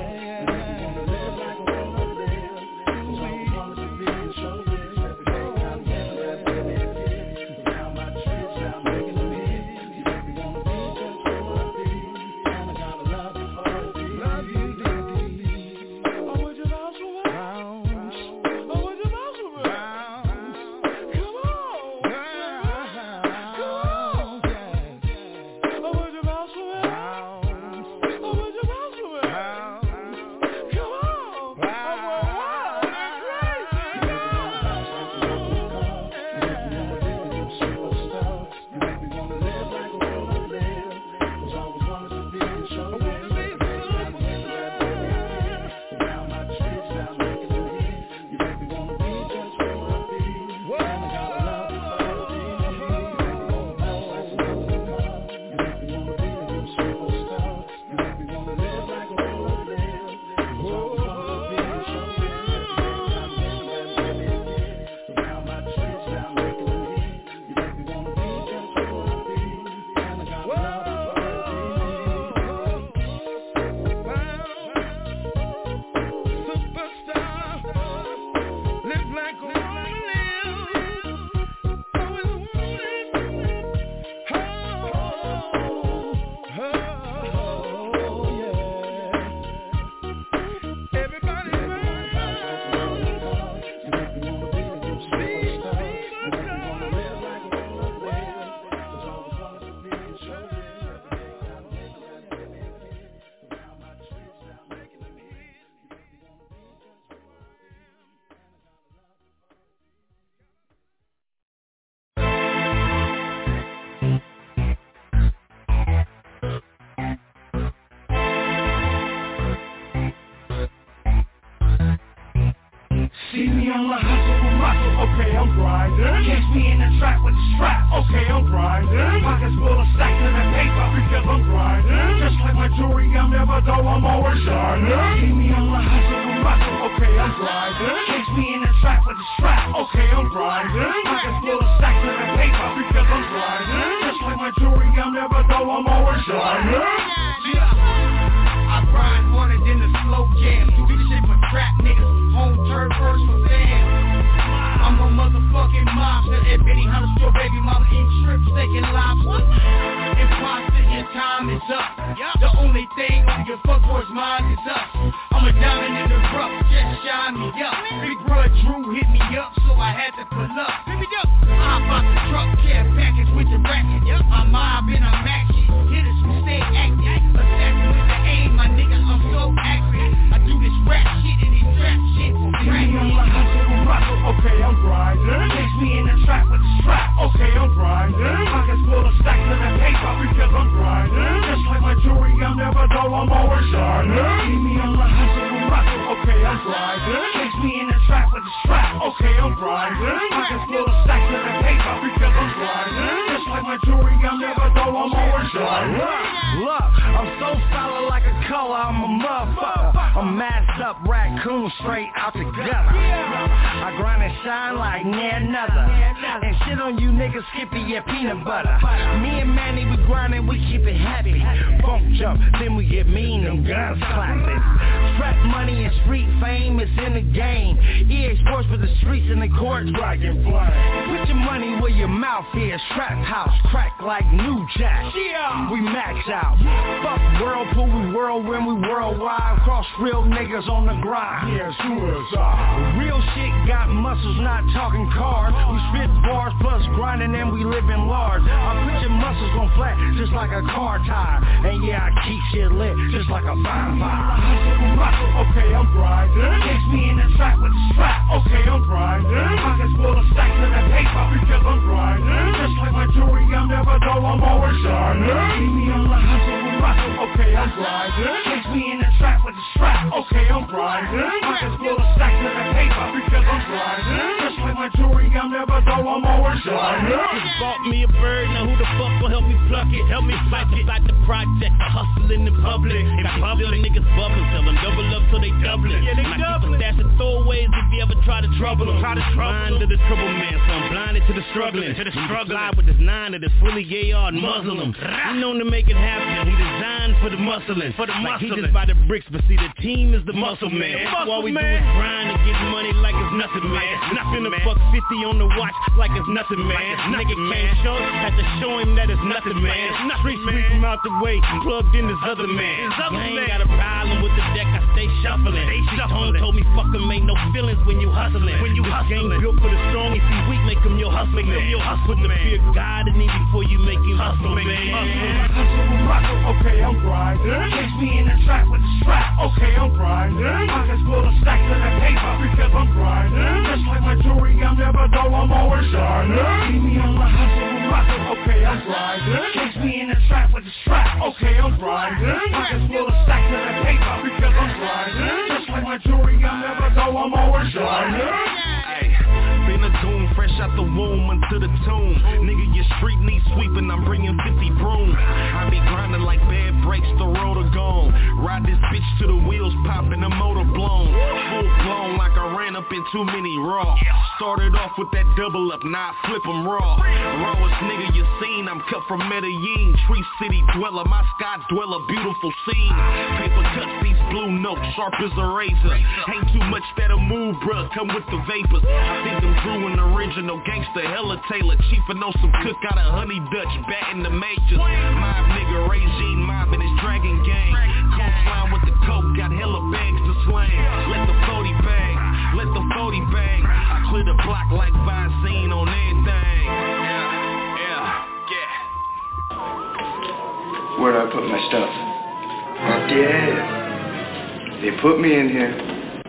Speaker 16: Hit me up, so I had to pull up. I bought the truck,
Speaker 5: 90, we grindin', we keep it happy. Funk jump, then we get mean, them guns clappin'. Trap money and street fame is in the game. EA Sports with the streets and the courts rocking blind. Put your money where your mouth is. Trap house, crack like New Jack. Yeah. We max out. Fuck whirlpool, we whirlwind, we worldwide. Cross real niggas on the grind. Yeah, suicide. Real shit got muscles, not talking cars. We spit bars plus grinding and we living large. I put your muscles on flat just like a car tire. And yeah, I keep shit lit just like a bonfire.
Speaker 17: Okay, I'm grinding. Catch me in the trap with the strap. Okay, I'm grinding. I can spill the stack to the paper because I'm grinding. Just like my jewelry, I'm never though I'm always shining. See me on the hustle muscle. Okay, I'm grinding. Catch me in the trap with the strap. Okay, I'm grinding. I just spill the stack to the paper because I'm grinding. Just like my jewelry, I'm never though I'm always shining.
Speaker 18: Just bought me a bird, now who the fuck gon' help me pluck it? Help me fight it, fight the project, I hustling in public. In public, niggas bubbling, tell them double up so they double it. Yeah, they double it. Stash of throwaways if you ever try to trouble them. Try to trouble Blind to the trouble man, so I'm blinded to the struggling. To the struggling. Fly with this nine that is fully AR and Muslim. He known to make it happen. He designed for the muscling. For the like muscling. He just by the bricks, but see the team is the muscle man. Muscle All we man. do is grind and get money like it's nothing, man. Like nothing to fuck 50 on the watch like it's nothing, man. Like Nigga man. can't show, had to show him that it's nothing, man. It's Street sweep him out the way, plugged in this other man. I ain't got a problem with the deck, I stay shuffling. Stay shuffling. Told me fuck him, ain't no feelings when you hustling. When you this hustling. game built for the strong, if you weak, make him your hustling man. Your hustle Put the fear of God in him before you make him hustle, man.
Speaker 17: Hustle with muscle, okay, I'm grinding. Catch me in the trap with the strap, okay, I'm grinding. I can spill the stack to the paper because I'm grinding. Just like my jewelry, I'm never though I'm always shining. See me on the hustle muscle, okay, I'm grinding. Catch me in the trap with the strap, okay, I'm grinding. I can spill the stack to the paper because I'm grinding. Just like my jewelry, I'm never though I'm always shining.
Speaker 7: Fresh out the womb into the tomb. Nigga, your street needs sweeping, I'm bringing 50 brooms. I be grinding like bad breaks, the road are gone. Ride this bitch to the wheels popping, the motor blown. Full blown like I ran up in too many raw. Started off with that double up, now I flip 'em raw. Rawest nigga you seen, I'm cut from Medellin. Tree City dweller, my sky dweller, beautiful scene. Paper cuts, these blue notes, sharp as a razor. Ain't too much that'll move, bruh, come with the vapors. I think them drew an original gangster, hella Taylor. And some cook out of honey Dutch, the majors. Nigga, regime mob in his dragon gang. With the coke, got hella bags to slang. Let the 40 bang, let the 40 bang. I clear the block like Visine on. Yeah, yeah, yeah.
Speaker 19: Where'd I put my stuff? Up there. They put me in here.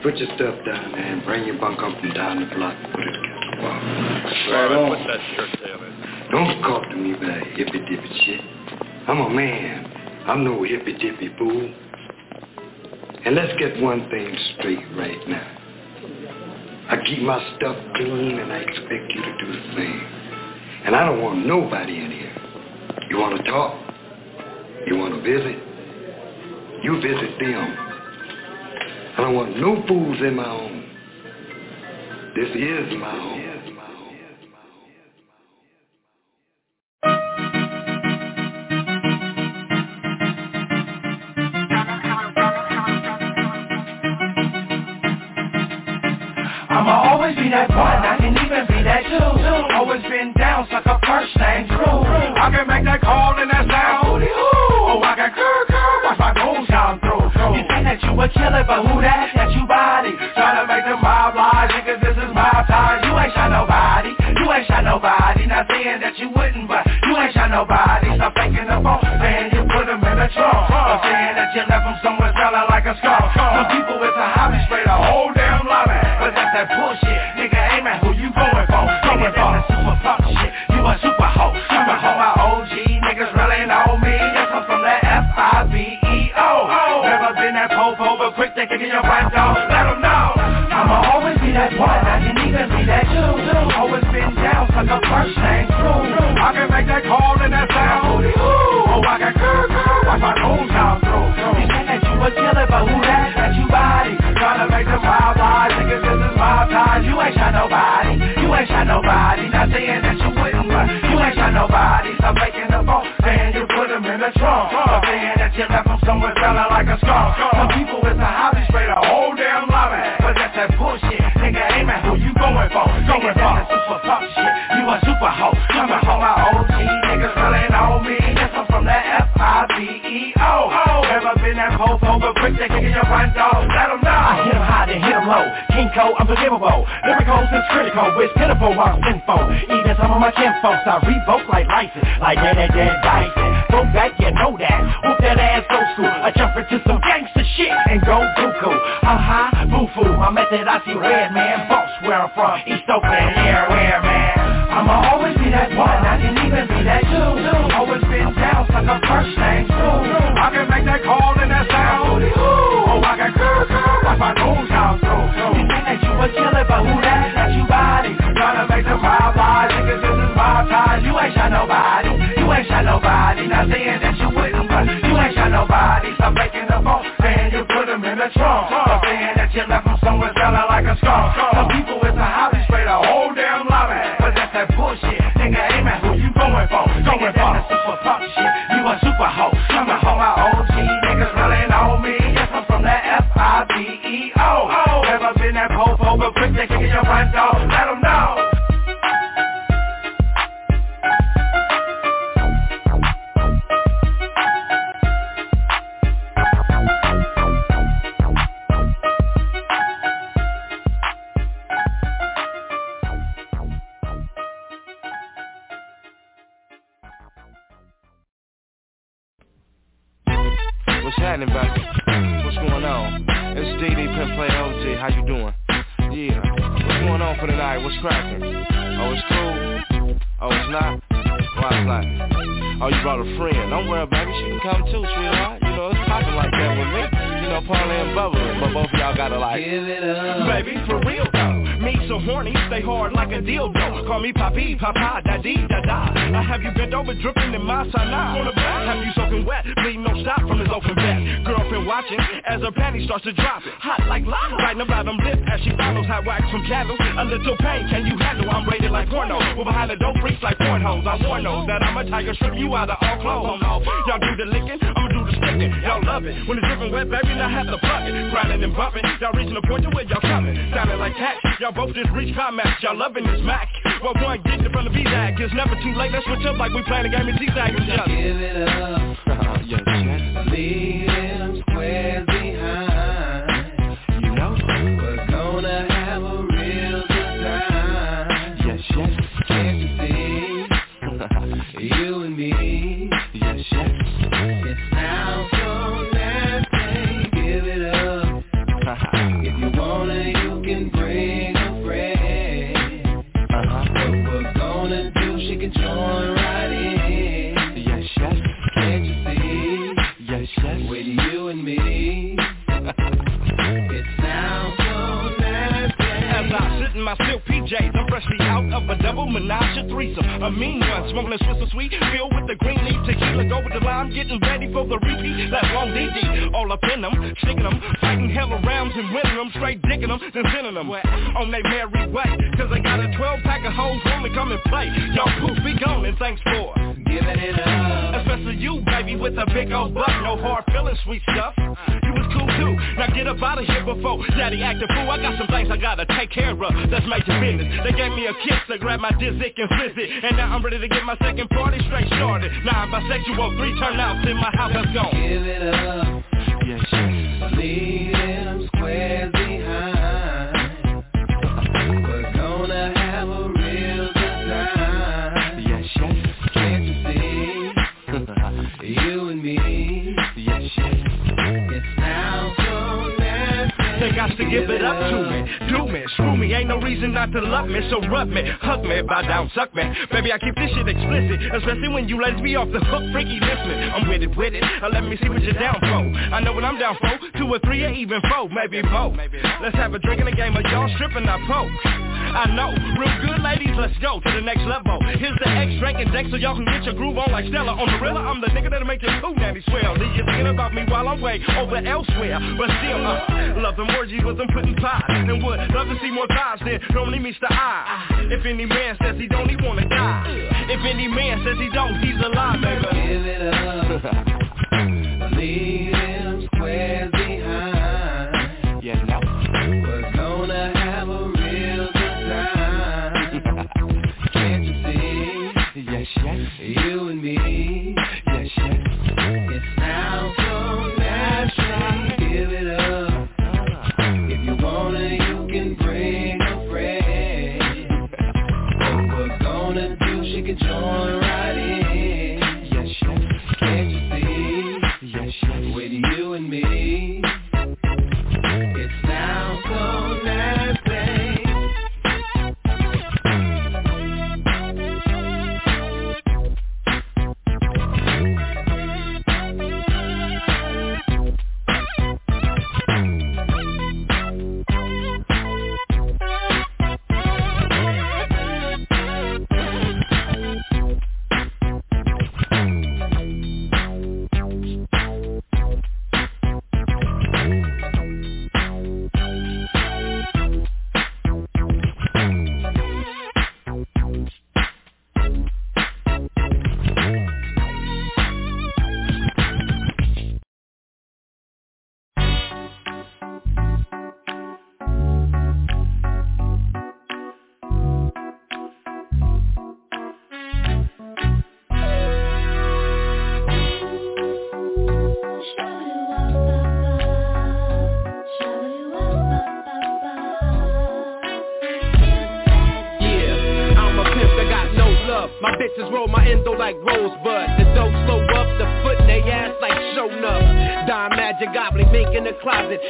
Speaker 19: Put your stuff down there and bring your bunk up and down the block. Put it. Right on.
Speaker 20: Put that shirt.
Speaker 19: Don't talk to me about hippy dippy shit. I'm a man. I'm no hippy dippy fool. And let's get one thing straight right now. I keep my stuff clean and I expect you to do the same. And I don't want nobody in here. You want to talk? You want to visit? You visit them. I don't want no fools in my home. This is my home.
Speaker 17: Always been down, suck a first name Dru. I can make that call and that sound. Oh, I can cur cur, watch my goons come through. You think that you a killer, but who that? That you body. Trying to make them mob lies, nigga, this is my time. You ain't shot nobody, you ain't shot nobody. Not saying that you wouldn't, but you ain't shot nobody. Stop faking the phone, saying you put them in the trunk. I'm saying that you left them somewhere smelling like a skunk. Some people it's a hobby, straight a whole damn lobby. But that's that bullshit, that
Speaker 21: one, I can even be that two. Always been down, suck a first name true. I can make that call and that sound. Oh, I got girl, girl, watch my own down through. You said that you a killer, but who that? That you body. Tryna make them wild wide, niggas, this is my time. You ain't shot nobody, you ain't shot nobody. Not saying that you wouldn't, but you ain't shot nobody. Stop making the phone, saying you put them in the trunk. Stop saying that you left them somewhere smelling like a skunk. Some people That po-po, but quick to kick in your front door. Let them know. I hit hit 'em high, then hit 'em low. King Cole, unforgivable. Lyrical is critical, with pitiful rock info. Even some of my kinfolks, I revoke like license, like dead dead Dyson. Go back, you know that. Whoop that ass, go school. I jump into some gangster shit and go cuckoo. I'm high, boo-foo. My method, I see red, man. Boss where I'm from, East Oakland, everywhere, man.
Speaker 4: The repeat. Long DD, all up in them, sticking them, fighting hell arounds and winning them, straight dicking them, then sending them on they merry way. Cause I got a 12 pack of hoes, wanna come and play. Y'all poof be gone and thanks for
Speaker 21: giving it up.
Speaker 4: Especially you, baby, with a big old butt, no hard feeling, sweet stuff. You was cool too. Now get up out of here before daddy act a fool. I got some things I gotta take care of. That's major business. They gave me a kiss to grab my dizzick and fizz it. And now I'm ready to get my second party straight started. Now I'm bisexual, three turnouts in my house, let's go.
Speaker 21: Give it up.
Speaker 22: Yes, yes.
Speaker 4: To give it up to me. Do me, screw me, ain't no reason not to love me. So rub me, hug me, bow down, suck me. Baby, I keep this shit explicit Especially when you let me off the hook, freaky listening. I'm with it, with it, uh, let me see what you're down for. I know what I'm down for, two or three or even four, maybe both Let's have a drink in a game of y'all stripping, I poke I know, real good ladies, let's go to the next level. Here's the X drinking deck so y'all can get your groove on like Stella. On the real, I'm the nigga that'll make your cool nanny swell Leave you thinking about me while I'm way over elsewhere. But still, uh, love them orgies with them putting pies And would love to see more thighs than normally meets the eye If any man says he don't, he wanna die. If any man says he don't, he's a lie, baby.
Speaker 7: Give it up. Leave them squares
Speaker 21: Yes,
Speaker 7: You and me.
Speaker 21: Yes, yes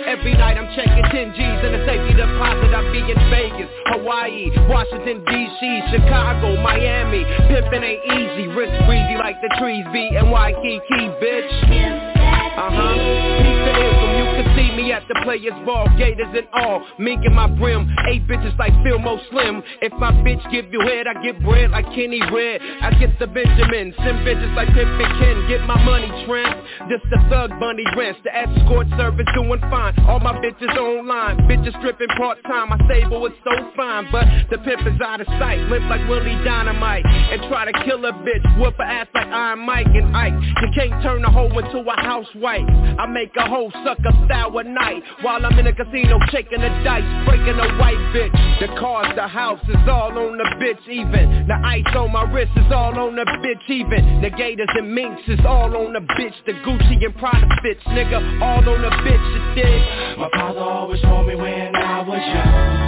Speaker 12: Every night I'm checking 10 G's in a safety deposit. I be in Vegas, Hawaii, Washington D.C., Chicago, Miami. Pimpin' ain't easy, wrist breezy like the trees be. And Waikiki, bitch. Uh-huh. Piece me at the players ball, gators and all. Mink in my brim, eight bitches like Fillmore Slim. If my bitch give you head, I get bread like Kenny Red. I get the Benjamin, send bitches like Pip and Ken. Get my money tramp. This the thug bunny rents, the escort service doing fine. All my bitches online, bitches stripping part time. My stable is so fine, but the pimp is out of sight. Limp like Willie Dynamite and try to kill a bitch. Whoop her ass like Iron Mike and Ike. You can't turn a hoe into a housewife. I make a hoe suck a sour night while I'm in a casino shaking the dice, breaking a white bitch. The cars, the house is all on the bitch even. The ice on my wrist is all on the bitch even. The gators and minks is all on the bitch. The Gucci and Prada fits, nigga, all on the bitch. You dig?
Speaker 7: My father always told me when I was young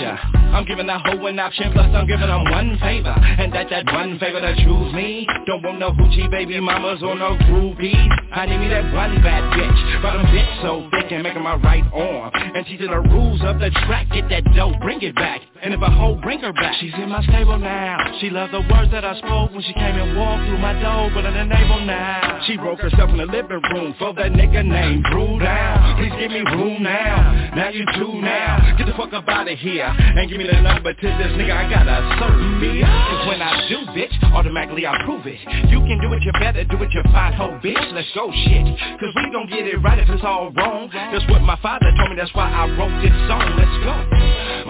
Speaker 7: I'm
Speaker 4: giving that hoe an option, plus I'm giving them one favor. And that that one favor to choose me. Don't want no hoochie baby mamas or no groupies I need me that one bad bitch. But I'm bitch so thick and making my right arm. And teaching the rules of the track Get that dough, bring it back. And if a hoe bring her back She's in my stable now. She loved the words that I spoke When she came and walked through my door But in the navel now. She broke herself in the living room For that nigga named Dru down. Please give me room now. Now you do now. Get the fuck up out of here And give me the number to this nigga I gotta serve me Cause when I do bitch Automatically I prove it. You can do it, you better do it, you fine hoe bitch. Let's go shit. Cause we gon' get it right if it's all wrong. That's what my father told me That's why I wrote this song. Let's go.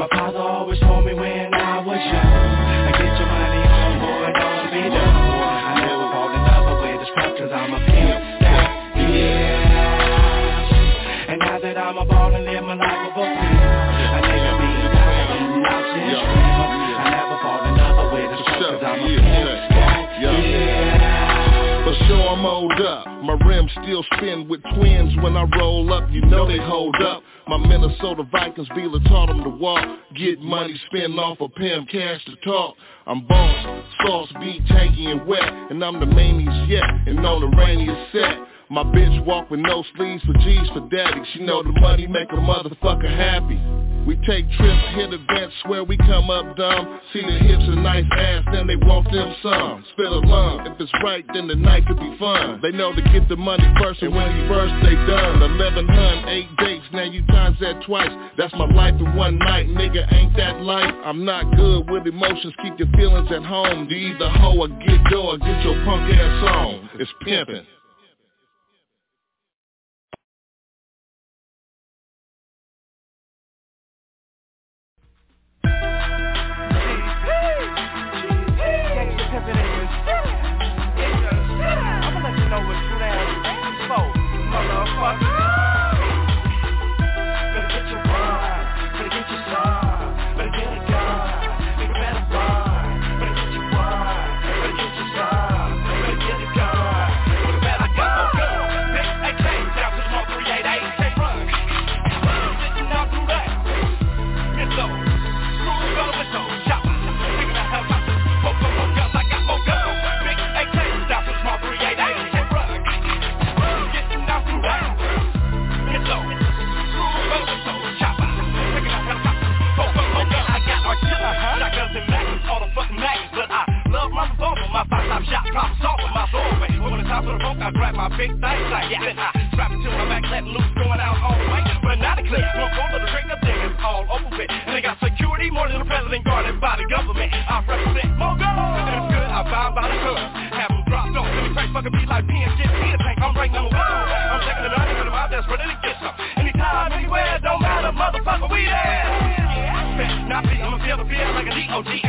Speaker 7: My father always told me when I was young I Get your money on, boy, don't be dumb. I never fall in love with this crap cause I'm a pimp. Is And now that I'm a ball and live my life
Speaker 15: still spin with twins when I roll up, you know they hold up. My Minnesota Vikings dealer taught them to walk, get money, spend off a pimp, cash to talk. I'm boss, sauce, beat, tanky and wet, and I'm the maniest yet, and on the rainiest set. My bitch walk with no sleeves for G's for daddy. She know the money make a motherfucker happy. We take trips, hit events, where we come up dumb. See the hips and nice ass, then they want them some. Spit a lung, if it's right, then the night could be fun. They know to get the money first, and when you first, they done. Eleven hun, eight dates, now you times that twice. That's my life in one night, nigga, ain't that life? I'm not good with emotions, keep your feelings at home. You either hoe or get door, get your punk ass on. It's pimpin'.
Speaker 5: out for the rope, I grab my big thigh like yeah. Then I strap it to my
Speaker 2: back,
Speaker 5: let loose, going out all night. But not a clip, one go to the ring, I think it's all over with. And they got security more than the president guarded by the government. I represent Mogo, and if good, I bound by the hood. Have them dropped off, and they try fucking me like PNG, PNG, tank, I'm ranked number one. I'm
Speaker 4: checking it out, and I'm out That's ready to get some. Anytime, anywhere, don't matter, motherfucker, we there. Not me, I'ma feel the fear like a D.O.G.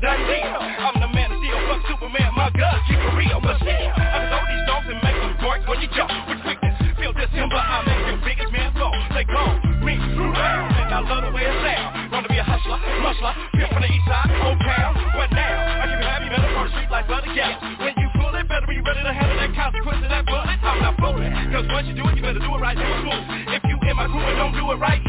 Speaker 4: done deal. I'm the man of steel, fuck Superman, my God, keep it real, but still. I throw these stones and make them dark when you jump with quickness. Feel this timber, I make your biggest man go. They go, me, Dru down, and I love the way it sounds. Wanna be a hustler, muscler, here from the east side, old town. But now? I can have you better for the street life of the. When you pull it, better be ready to handle that consequence of that bullet. I'm not fooling, cause once you do it, you better do it right, do it smooth. If you in my crew and don't do it right,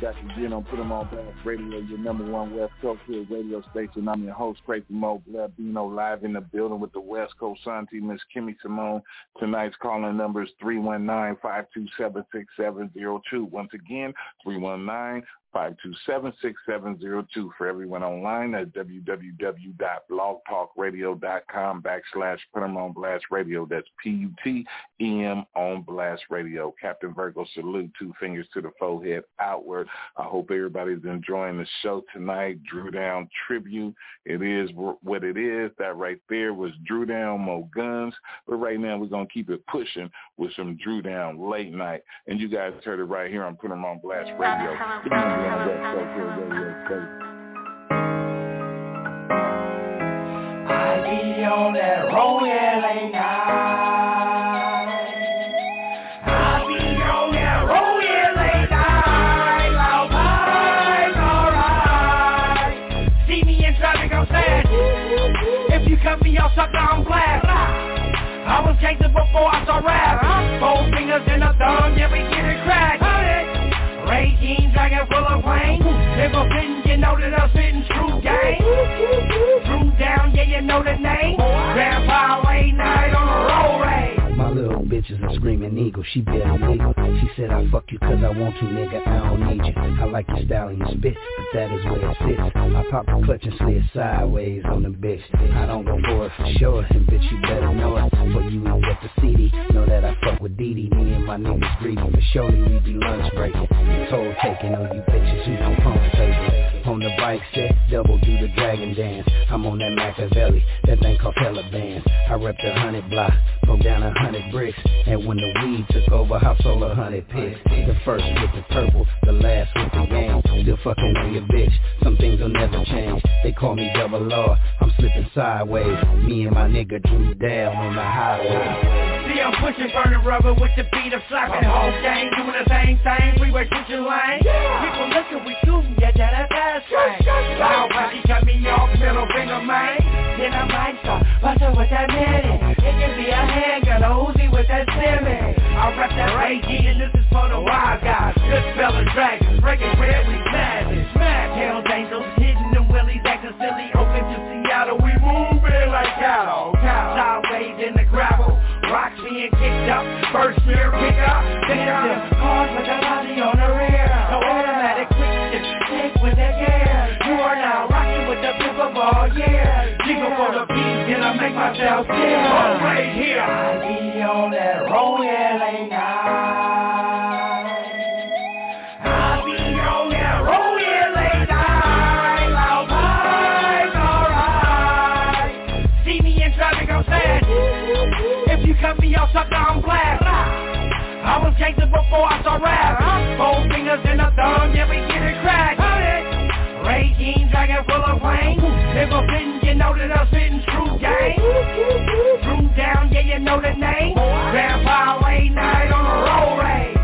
Speaker 2: back again on Put 'em on Blast Radio, your number one West Coast Hill radio station. I'm your host, Crazy Mo Bino, live in the building with the West Coast Santi, Miss Kimmy Simone. Tonight's calling number is 319-527-6702. Once again, 319 527-6702 for everyone online at www.blogtalkradio.com backslash put put 'em on blast radio. That's P-U-T-E-M on blast radio. Captain Virgo salute, two fingers to the forehead outward. I hope everybody's enjoying the show tonight. Dru Down tribute. It is what it is. That right there was Dru Down Mo Guns. But right now we're going to keep it pushing with some Dru Down late night. And you guys heard it right here on Put 'em on Blast Radio.
Speaker 17: On that road late night. Cut me off, sucker, I'm glad. I was gangster before I saw rap. Four fingers in a thumb, yeah, we. Jeans, full of wine. If I'm you know that I'm spitting true gang. Dru down, yeah, you know the name. Grandpa late night on.
Speaker 10: My little bitch is a screaming eagle, she better legal. She said I fuck you cause I want to, nigga, I don't need you. I like your style and your spit, but that is where it sits. I pop the clutch and slid sideways on the bitch. I don't go for it for sure, and bitch you better know it. For you ain't get the CD, know that I fuck with Dee. Me and my niggas greedy, for surely we be lunch breaking. Toll taking on you bitches who don't pump faking. On the bike set, double do the dragon dance. I'm on that Machiavelli, that thing called Taliban. I rep the hundred block, broke down a hundred bricks. And when the weed took over, I sold a hundred pigs. The first with the purple, the last with the game. Still fucking on your bitch, some things will never change. They call me double R, I'm slipping sideways. Me and my nigga Dru down on the highway.
Speaker 17: See I'm pushing burning rubber with the beat of slapping whole gang, doing the same thing. Freeway switching lanes. People looking, we shooting, yeah, that fast train. Loud he cut me off, middle finger man. Then I might start busting with that minute. It can be a handgun, a Uzi with that semi. I rep that AG and this is for the wild guys. Good spelling dragons, breaking bread, we madness. Mad Hells Angels, hitting them willies, acting silly. Open to Seattle, we moving like cattle. Cow. Sideways in the gravel. Rocks being kicked up, first year pick up, pick up. Cars with the body on the beat, then I make myself clear. Oh, right here. I be on that yeah, late night. I be on that yeah, late night. Loud vibes, alright. See me in traffic, I'm sad. If you cut me off, sucker, I'm glad. I was gangster before I saw rap. Four fingers in a thumb, yeah, we get it cracked. Ray jeans, dragon full of wine. If I'm you know that I'm spitting true gang. Dru down, yeah, you know the name. Grandpa late night on the road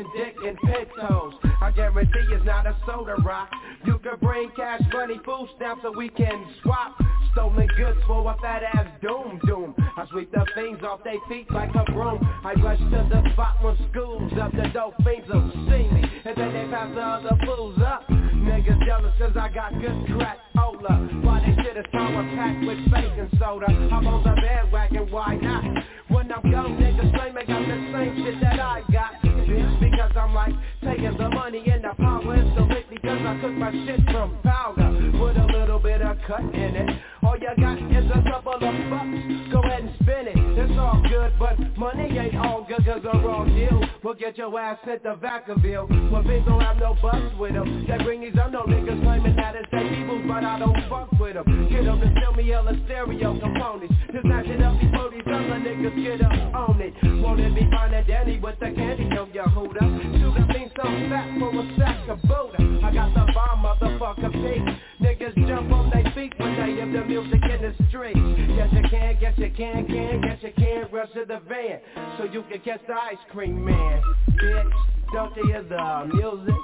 Speaker 23: sucking dick and pintos. I guarantee it's not a soda rock. You can bring cash, money, food stamps so we can swap. Stolen goods for a fat ass doom doom. I sweep the fiends off they feet like a broom. I rush to the spot when schools up. The dope fiends will see me. And then they pass the other fools up. Niggas jealous cause I got good crack. Ola. Why they shit is power packed with bacon soda. I'm on the bandwagon, why not? When I'm young, taking the money and the power so instantly because I took my shit from powder with a little bit of cut in it. All you got is a couple of bucks. Go ahead and spin it. All good, but money ain't all good cause the wrong deal will get your ass sent to Vacaville. When things don't have no bus with them. They bring these unknown niggas claiming that it's their people, but I don't fuck with them. Get them to sell me hella stereo components. Just it up these other niggas get up on it. Won't it be fine and dandy with the candy your hooter? Shoot up me some fat for a sack of Buddha. I got the bomb motherfucker beat. Niggas jump on they the music in the street. Yes you can, yes you can, can, yes you can, rush to the van. So you can catch the ice cream man. Bitch, don't you hear the music?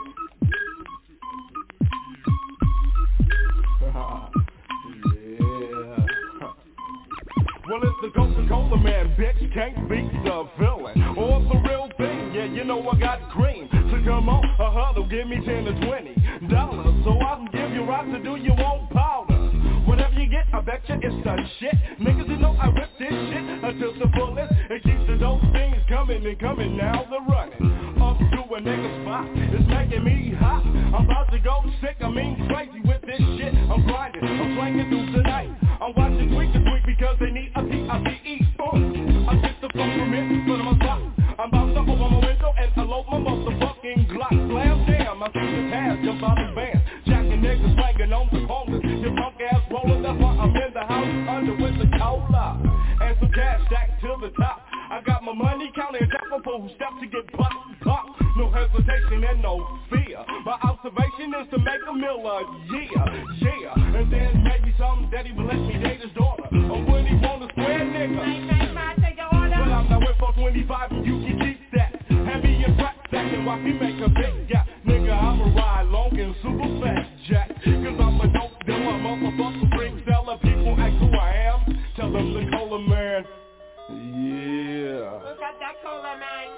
Speaker 4: Well, it's the Coca-Cola man, bitch, can't beat the feeling Or the real thing, yeah, you know I got cream So come on, a huddle, give me 10 to 20 dollars So I can give you rocks to do you want powder Whatever you get, I bet you it's the shit. Niggas, you know I rip this shit until the fullest It keeps the dope things coming and coming, now they're running Up to a nigga spot, it's making me hot. I'm about to go sick, I mean crazy with this shit. I'm grinding, I'm slanging through the night. I'm watching tweak to tweak because they need a P-I-P-E uh, I get the phone from it, put on my spot I'm about to open my window and unload my motherfucking cash to the top. I got my money counting and trapper who step to get bucked, pop No hesitation and no fear. My observation is to make a mill a year, yeah. And then maybe some daddy will let me date his daughter. Or when he want a square nigga Well I'm not with for 25 and you can keep that. Hand me a crack stack and watch me make a big gap Nigga I'ma ride long and super fast jack. Cause I'm cola, man?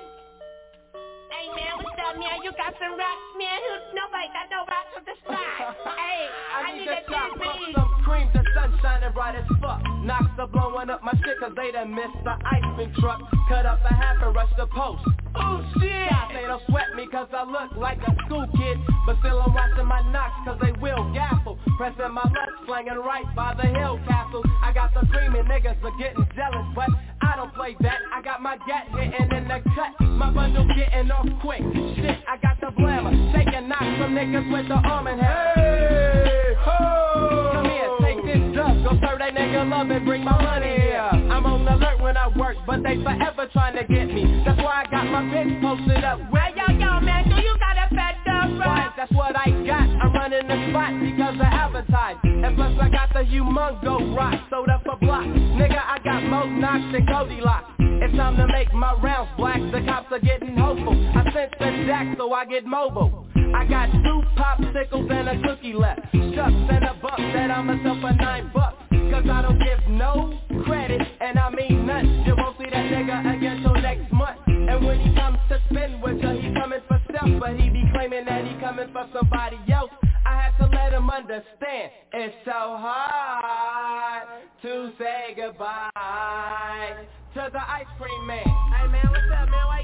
Speaker 13: Hey, man, what's up, man? You got some rocks, man? Nobody got no rocks on the spot. hey, I,
Speaker 23: I
Speaker 13: need
Speaker 23: need
Speaker 13: a
Speaker 23: a top, some cream, the sun shining bright as fuck. Knocks are blowing up my shit cause they done missed the ice cream truck. Cut up a half and rush the post. Oh shit! Shots, they don't sweat me cause I look like a school kid. But still I'm watching my knocks cause they will gaffle. Pressing my left, slanging right by the hill castle. I got the creaming niggas are getting jealous, but I don't play that. I got my gat hitting in the cut. My bundle getting off quick. Shit, I got the blammer. Taking knocks from niggas with the arm and Hey, ho! Come here, take this dub. Go serve that nigga love and bring my money here. I'm on alert when I work, but they forever trying to get me. That's why I got my bitch posted up.
Speaker 13: Hey, yo, yo, man, do you got a fat dog,
Speaker 23: Right, that's what I got. I'm running the spot because of advertising. And plus I got the humongo rock, sold up a block. Nigga, I got more knocks than Goldilocks. It's time to make my rounds black. The cops are getting hopeful. I sent the jack so I get mobile. I got two popsicles and a cookie left. Shucks and a buck that I'm myself for nine bucks. Cause I don't give no credit, and I mean none. You won't see that nigga again till next month. And when he comes to spend with you, he coming for self, but he be claiming that he coming for somebody else. I had to let him understand it's so hard to say goodbye to the ice cream man.
Speaker 13: Hey, man, what's up, man? Why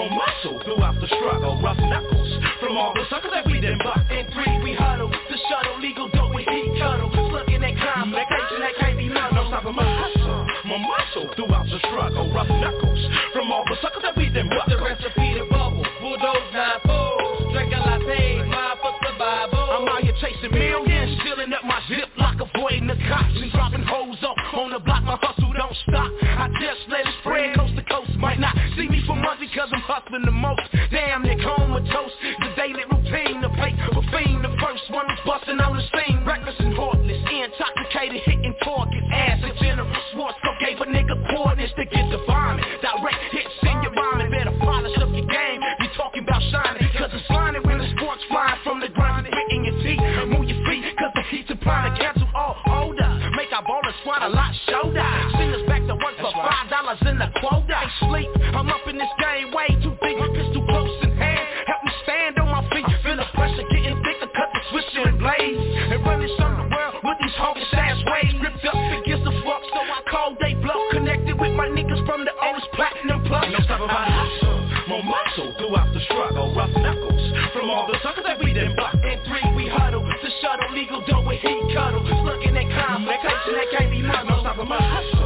Speaker 13: my
Speaker 4: muscle throughout the struggle, rough knuckles from all the suckers that we done buck.
Speaker 17: In three we huddle, the shuttle legal dope we heat cuddle. Looking at crime, vacation that can't be
Speaker 4: No stopping my hustle, my muscle throughout the struggle, rough knuckles from all the suckers that we done buck.
Speaker 17: The recipe to bubble, bulldoze nine foes, drink a latte, my for survival.
Speaker 5: I'm out here chasing millions, filling up my zip like avoiding the cops and dropping hoes up on the block. My hustle don't stop. I just let it spread coast. Might not see me for months because I'm hustling the most. Damn, near comatose. The daily routine, the plate for fiend. The first one was busting on the scene. Reckless and heartless, intoxicated, hitting targets. Ass in general. sleep. I'm up in this game way too big. My too close in hand. Help me stand on my feet. Feel the pressure getting thicker. Cut the switch and blaze. And run this on the world with these hocus ass ways. Ripped up forget the fuck, so I cold they blow. Connected with my niggas from the oldest platinum plug. No stop my hustle. More muscle throughout the struggle. Rough knuckles from all the suckers that we done block. In three, we
Speaker 4: huddle to shuttle. Legal dough with heat cuddle. Looking at complex, that can't be muddled. No stopping my hustle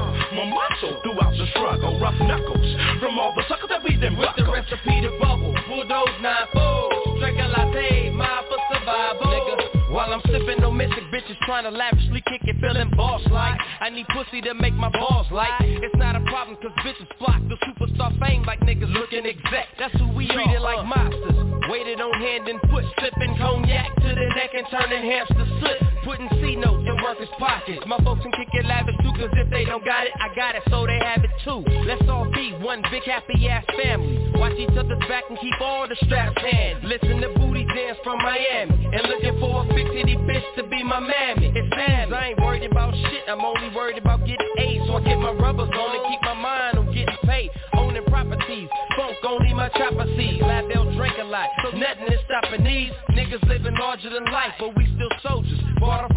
Speaker 4: my muscle throughout the struggle. Rough knuckles from all the suckers that we done
Speaker 23: With the recipe to bubble, bulldoze nine fold, drink a latte, mile for survival. Nigga. While I'm sipping no mystic bitches trying to lavishly kick it, feeling boss like. I need pussy to make my balls like. It's not a problem cause bitches flock The superstar fame like niggas looking exact. That's who we treated like mobsters. Waited on hand and foot, sipping cognac to the neck and turning hamster soot. Putting C notes in workers' pockets. My folks can kick it lavish cause if they don't got it, I got it so they have it too. Let's all be one big happy ass family. Watch each other's back and keep all the straps hands Listen to booty dance from Miami And looking for a big titty bitch to be my mammy. It's Sammy, I ain't worried about shit I'm only worried about getting A So I get my rubbers on and keep my mind on getting paid. Owning properties, funk only my chopper seeds. Labelle drink a lot, so nothing is stopping these Niggas living larger than life, but we still soldiers birth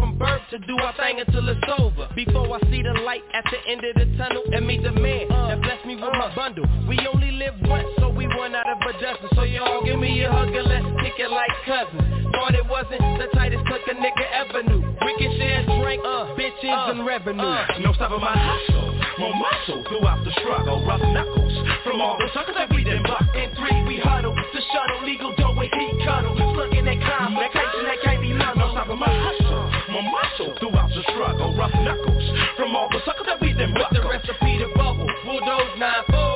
Speaker 23: to do our thing until it's over. Before I see the light at the end of the tunnel And meet the man that bless me with my bundle. We only live once, so we run out of a dozen So y'all give me a hug and let's kick it like cousins. Thought it wasn't the tightest click a nigga ever knew. We can share drink, uh, bitches and revenue.
Speaker 4: uh, No stopping my hustle, more muscle throughout the struggle. Rough knuckles from all the suckers that we done buck In three we huddle, the shuttle. Legal dough with heat cuddle. Looking at complication that be muddled Rough knuckles from all the suckers that we done buck
Speaker 23: The recipe to bubble, bulldoze nine fold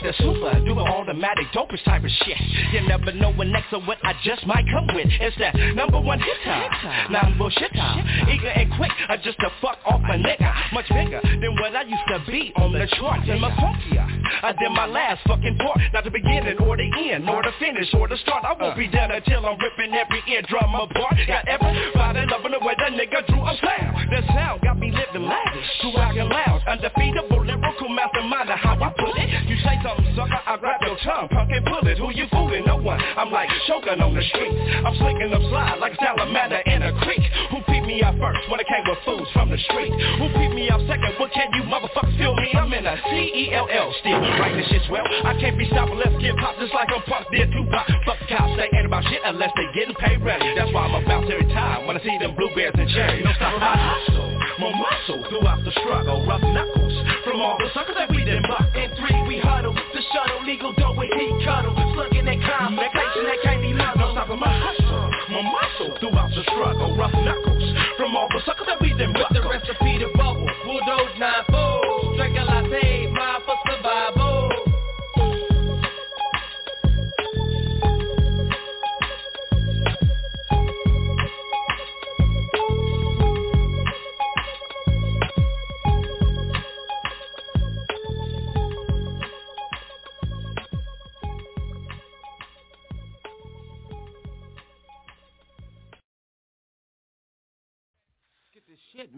Speaker 4: got that super duper automatic dopest type of shit. You never know when next or what I just might come with. It's that number one hit time, non bullshit time. Eager and quick, I just to fuck off a nigga. Much bigger than what I used to be on the charts in my funkier. I did my last fucking part, not the beginning or the end, nor the finish or the start. I won't be done until I'm ripping every eardrum apart. Got everybody loving the way that nigga drew a sound. The sound got me living lavish, too rockin' loud, undefeatable lyrical mastermind how I put it. You say something, sucker, I grab your tongue, punk and pull it. Who you fooling? No one. I'm like choking on the streets. I'm slinking up slide like salamander in a creek. Who peeped me out first when it came with fools from the street? Who peeped me out second? What can you motherfuckers feel me? I'm in a C-E-L-L still. Right this shit's well. I can't be stopped. Let's get popped just like I'm punk did Tupac. Fuck the cops. They ain't about shit unless they getting paid ready. That's why I'm about every time when I see them blueberries and cherries. No stop my hustle, more muscle throughout the struggle. Rough knuckles from all the suckers that we done buck. In three we huddle. The shuttle legal dough with heat cuddle. Slugging that complication that can't be muddled. No stopping my hustle, my muscle throughout the struggle. Rough knuckles from all the suckers that we done buck.
Speaker 23: The recipe to bubble, bulldoze nine fold. Drink a latte, mile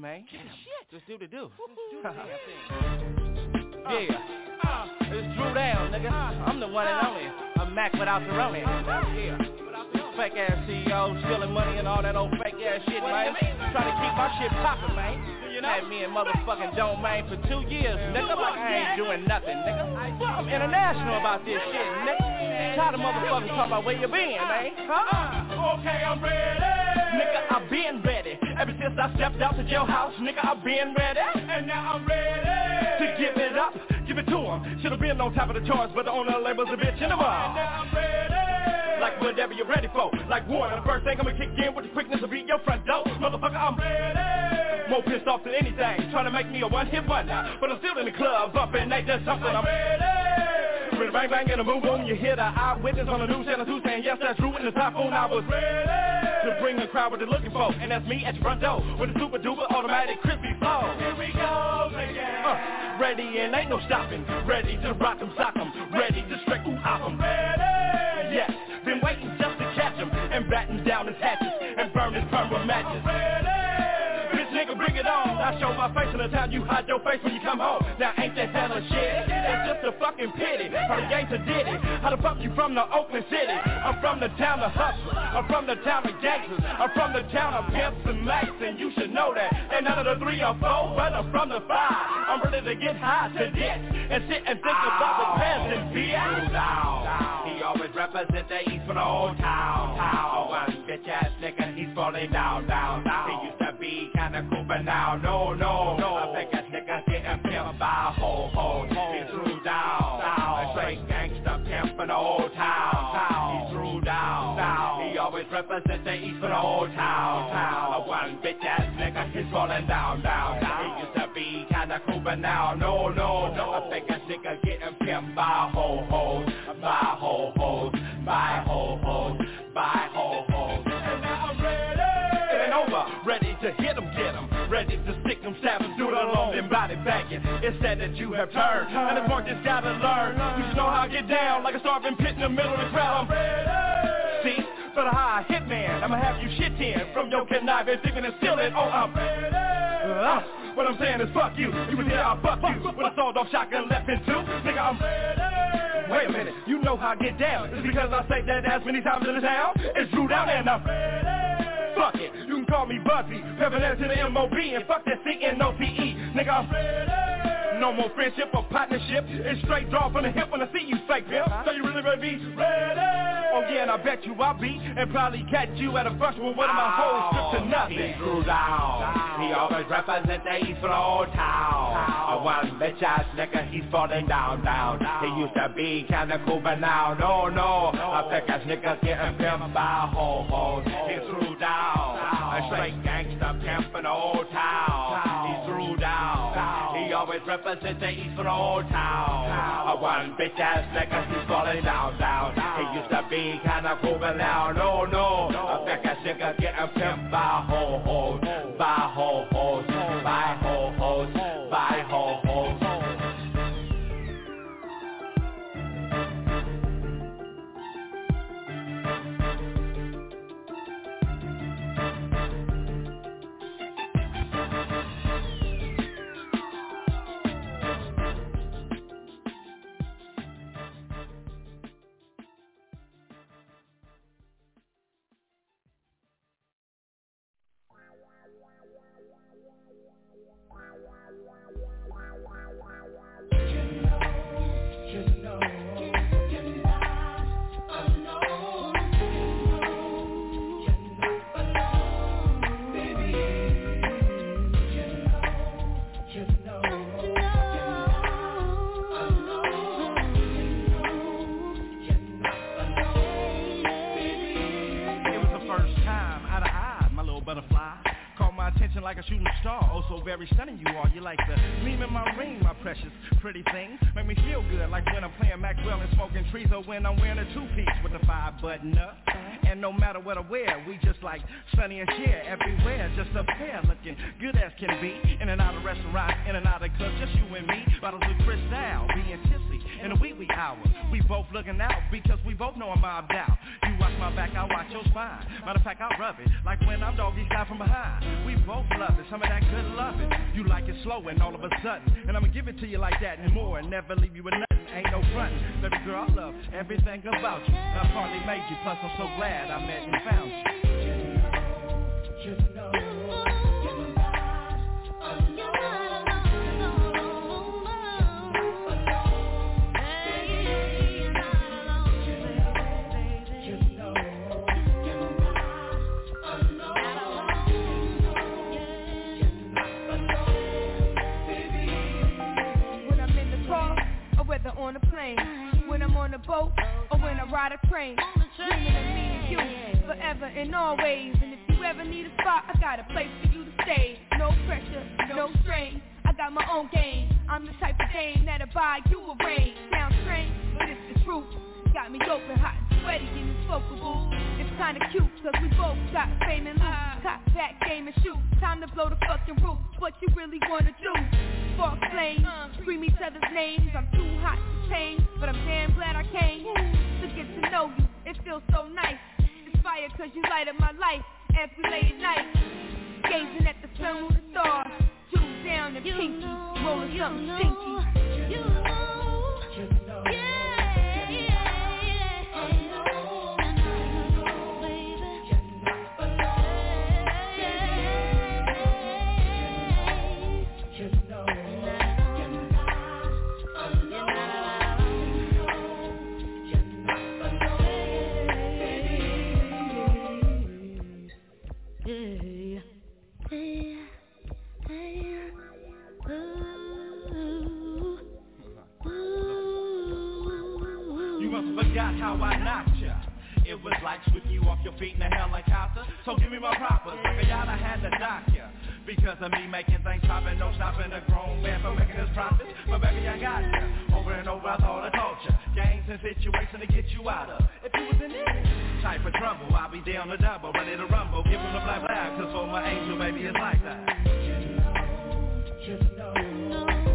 Speaker 4: man. This shit. Just do the do.
Speaker 23: do
Speaker 4: the yeah. Uh, it's Dru down, nigga. I'm the one and only. I'm Mac without the Roni. Yeah. Fake ass CEO, stealing money and all that old fake ass shit, man. Trying to keep my shit poppin', man. Had me in motherfucking domain for two years, nigga. Like I ain't doing nothing, nigga. I'm international about this shit, nigga. Tired of motherfuckers talking about where you been, man. Huh? Okay, I'm ready. Nigga, I been ready. Ever since I stepped out to jailhouse, nigga, I been ready. And now I'm ready. To give it up, give it to him. Should've been on top of the charts, but the owner of the label's a bitch in the mall. And now I'm ready. Like whatever you're ready for. Like one, the first thing I'ma kick in with the quickness of beat your front door. Motherfucker, I'm ready. More pissed off than anything. Trying to make me a one-hit wonder. But I'm still in the club, bumping, ain't that something? I'm ready. With a bang bang and a boom boom, you hear the eyewitness on the news channel 2 saying, yes, that's true, in the typhoon I was ready to bring the crowd what they're looking for. And that's me at your front door with a super duper automatic crispy flow. Here we go again. Uh, ready and ain't no stopping. Ready to rock 'em, sock 'em. Ready to strike 'em, off 'em. Ready. Yes, been waiting just to catch 'em and batten down his hatches and burn his perm with matches. Ready. On. I show my face in the town, you hide your face when you come home. Now ain't that hell hella shit? It's just a fucking pity. Her gangster did it. How the fuck you from the Oakland City? I'm from the town of hustlers. I'm from the town of gangsters. I'm from the town of pimps and max, and you should know that. And none of the three or four, but I'm from the five. I'm ready to get high to this and sit and think about the past and be out.
Speaker 23: He always represent the East for the whole town. Oh, town. One bitch ass nigga, he's
Speaker 24: falling down, down, down. But now, no, no, no. I think a nigga getting pimped by a ho ho. He threw down, down. A straight gangsta pimp in the old town, town. He threw down, down. He always represents the east for the old town, town. A one bitch ass nigga, he's falling down, down, down. He used to be kinda cool, but now, no, no, no. I think a nigga getting pimped by ho ho, by ho ho, by ho ho, by ho ho.
Speaker 4: And now I'm ready.
Speaker 24: It ain't over.
Speaker 4: Ready to hit alone, then body bagging. It's said that you have turned, and it's more just gotta learn. You should know how I get down, like a starving pit in the middle of the crowd. I'm ready. See, for the high hitman, I'ma have you shit in from your conniving, thinking and stealing. Oh, I'm ready. Uh, what I'm saying is fuck you. You was here, I'll fuck you. With a sawed off shotgun left in two. Nigga, I'm ready. Wait a minute, you know how I get down. It's because I say that as many times in the town. It's Dru down and I'm ready. Fuck it, you can call me Buzzy. Revenant to the M.O.B. and fuck that C-N-O-T-E. Nigga, I'm. No more friendship or partnership. It's straight draw from the hip when I see you fake pimp. Uh-huh. So you really ready be ready? Oh yeah, and I bet you I'll be and probably catch you at a brush with one of my hoes oh, stripped to nothing.
Speaker 24: He grew down. He always represents the east old town. A one bitch ass nigga, he's falling down, down. He used to be kinda cool, but now, no, no. I think a nigga getting pimped by ho ho. He threw down. A straight gangsta pimp in old always represents the east for the old town. A one bitch ass nigga, he's falling down, down. He used to be kinda cool, but now, no, no. I think a nigga getting pimped by ho ho, by ho ho, by
Speaker 4: Attention like a shooting star. Oh, so very stunning you are. You like the gleam in my ring, my precious pretty thing. Make me feel good, like when I'm playing Maxwell and smoking trees, or when I'm wearing a two-piece with a five-button up. And no matter what I wear, we just like Sonny and Cher everywhere. Just a pair looking good as can be. In and out of restaurants, in and out of clubs, just you and me. Bottles of Cristal, being tipsy in the wee wee hour. We both looking out because we both know I'm mobbed out. You watch my back, I watch your spine. Matter of fact, I rub it like when I'm doggy style from behind. We both love it, some of that good loving. You like it slow and all of a sudden, and I'ma give it to you like that and more, and never leave you with nothing. Ain't no front, baby girl, I love everything about you. I partly made you, plus I'm so glad I met and found you.
Speaker 25: When on a plane. When I'm on a boat or when I ride a train. Dreaming of me and you forever and always. And if you ever need a spot, I got a place for you to stay. No pressure, no strain. I got my own game. I'm the type of game that'll buy you a rain. Sounds strange, but it's the truth. Got me open, hot and sweaty and focusable. It's kinda cute, cause we both got fame and loot. Cock back, game and shoot. Time to blow the fucking roof. What you really wanna do? Spark flames, scream each other's names. I'm too hot to change, but I'm damn glad I came to get to know you. It feels so nice. Inspired cause you light up my life as we lay at night. Gazing at the sun with the stars. Jewels down and pinky, rolling something stinky.
Speaker 4: Helicopter. So give me my proper. Like y'all I had to dock ya. Because of me making things poppin', no stopping a grown man from making his profits. But baby, I got ya. Over and over, I thought I taught ya. Games and situations to get you out of. If you was in any type of trouble, I'll be down the double, ready to rumble. Give him the black black, cause for my angel, baby, it's like that. Know, know.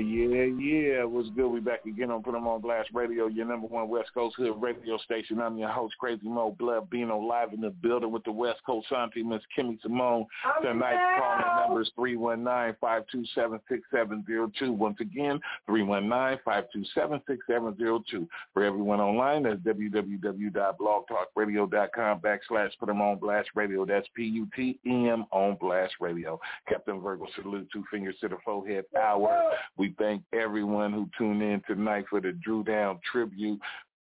Speaker 2: Yeah, yeah, yeah. What's good? We back again on Put 'em on Blast Radio, your number one West Coast Hood radio station. I'm your host, Crazy Mo Blood, being live in the building with the West Coast Auntie, Miss Kimmy Simone. Tonight's calling number is 319-527-6702. Once again, 319-527-6702. For everyone online, that's www.blogtalkradio.com backslash Put 'em on Blast Radio. That's P-U-T-E-M on Blast Radio. Captain Virgo salute, two fingers to the forehead hour. We thank everyone who tuned in tonight for the Dru Down tribute.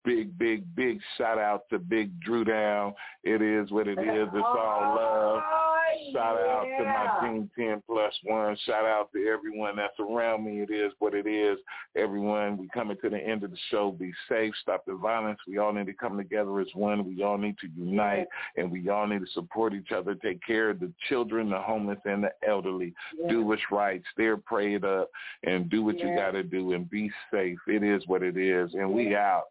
Speaker 2: Big, big, big shout out to Big Dru Down. It is what it is. It's all love. Oh, shout out to my team 10 plus one. Shout out to everyone that's around me. It is what it is. Everyone, we coming to the end of the show. Be safe. Stop the violence. We all need to come together as one. We all need to unite and we all need to support each other. Take care of the children, the homeless, and the elderly. Do what's right. Stay prayed up and do what you got to do and be safe. It is what it is. And we out.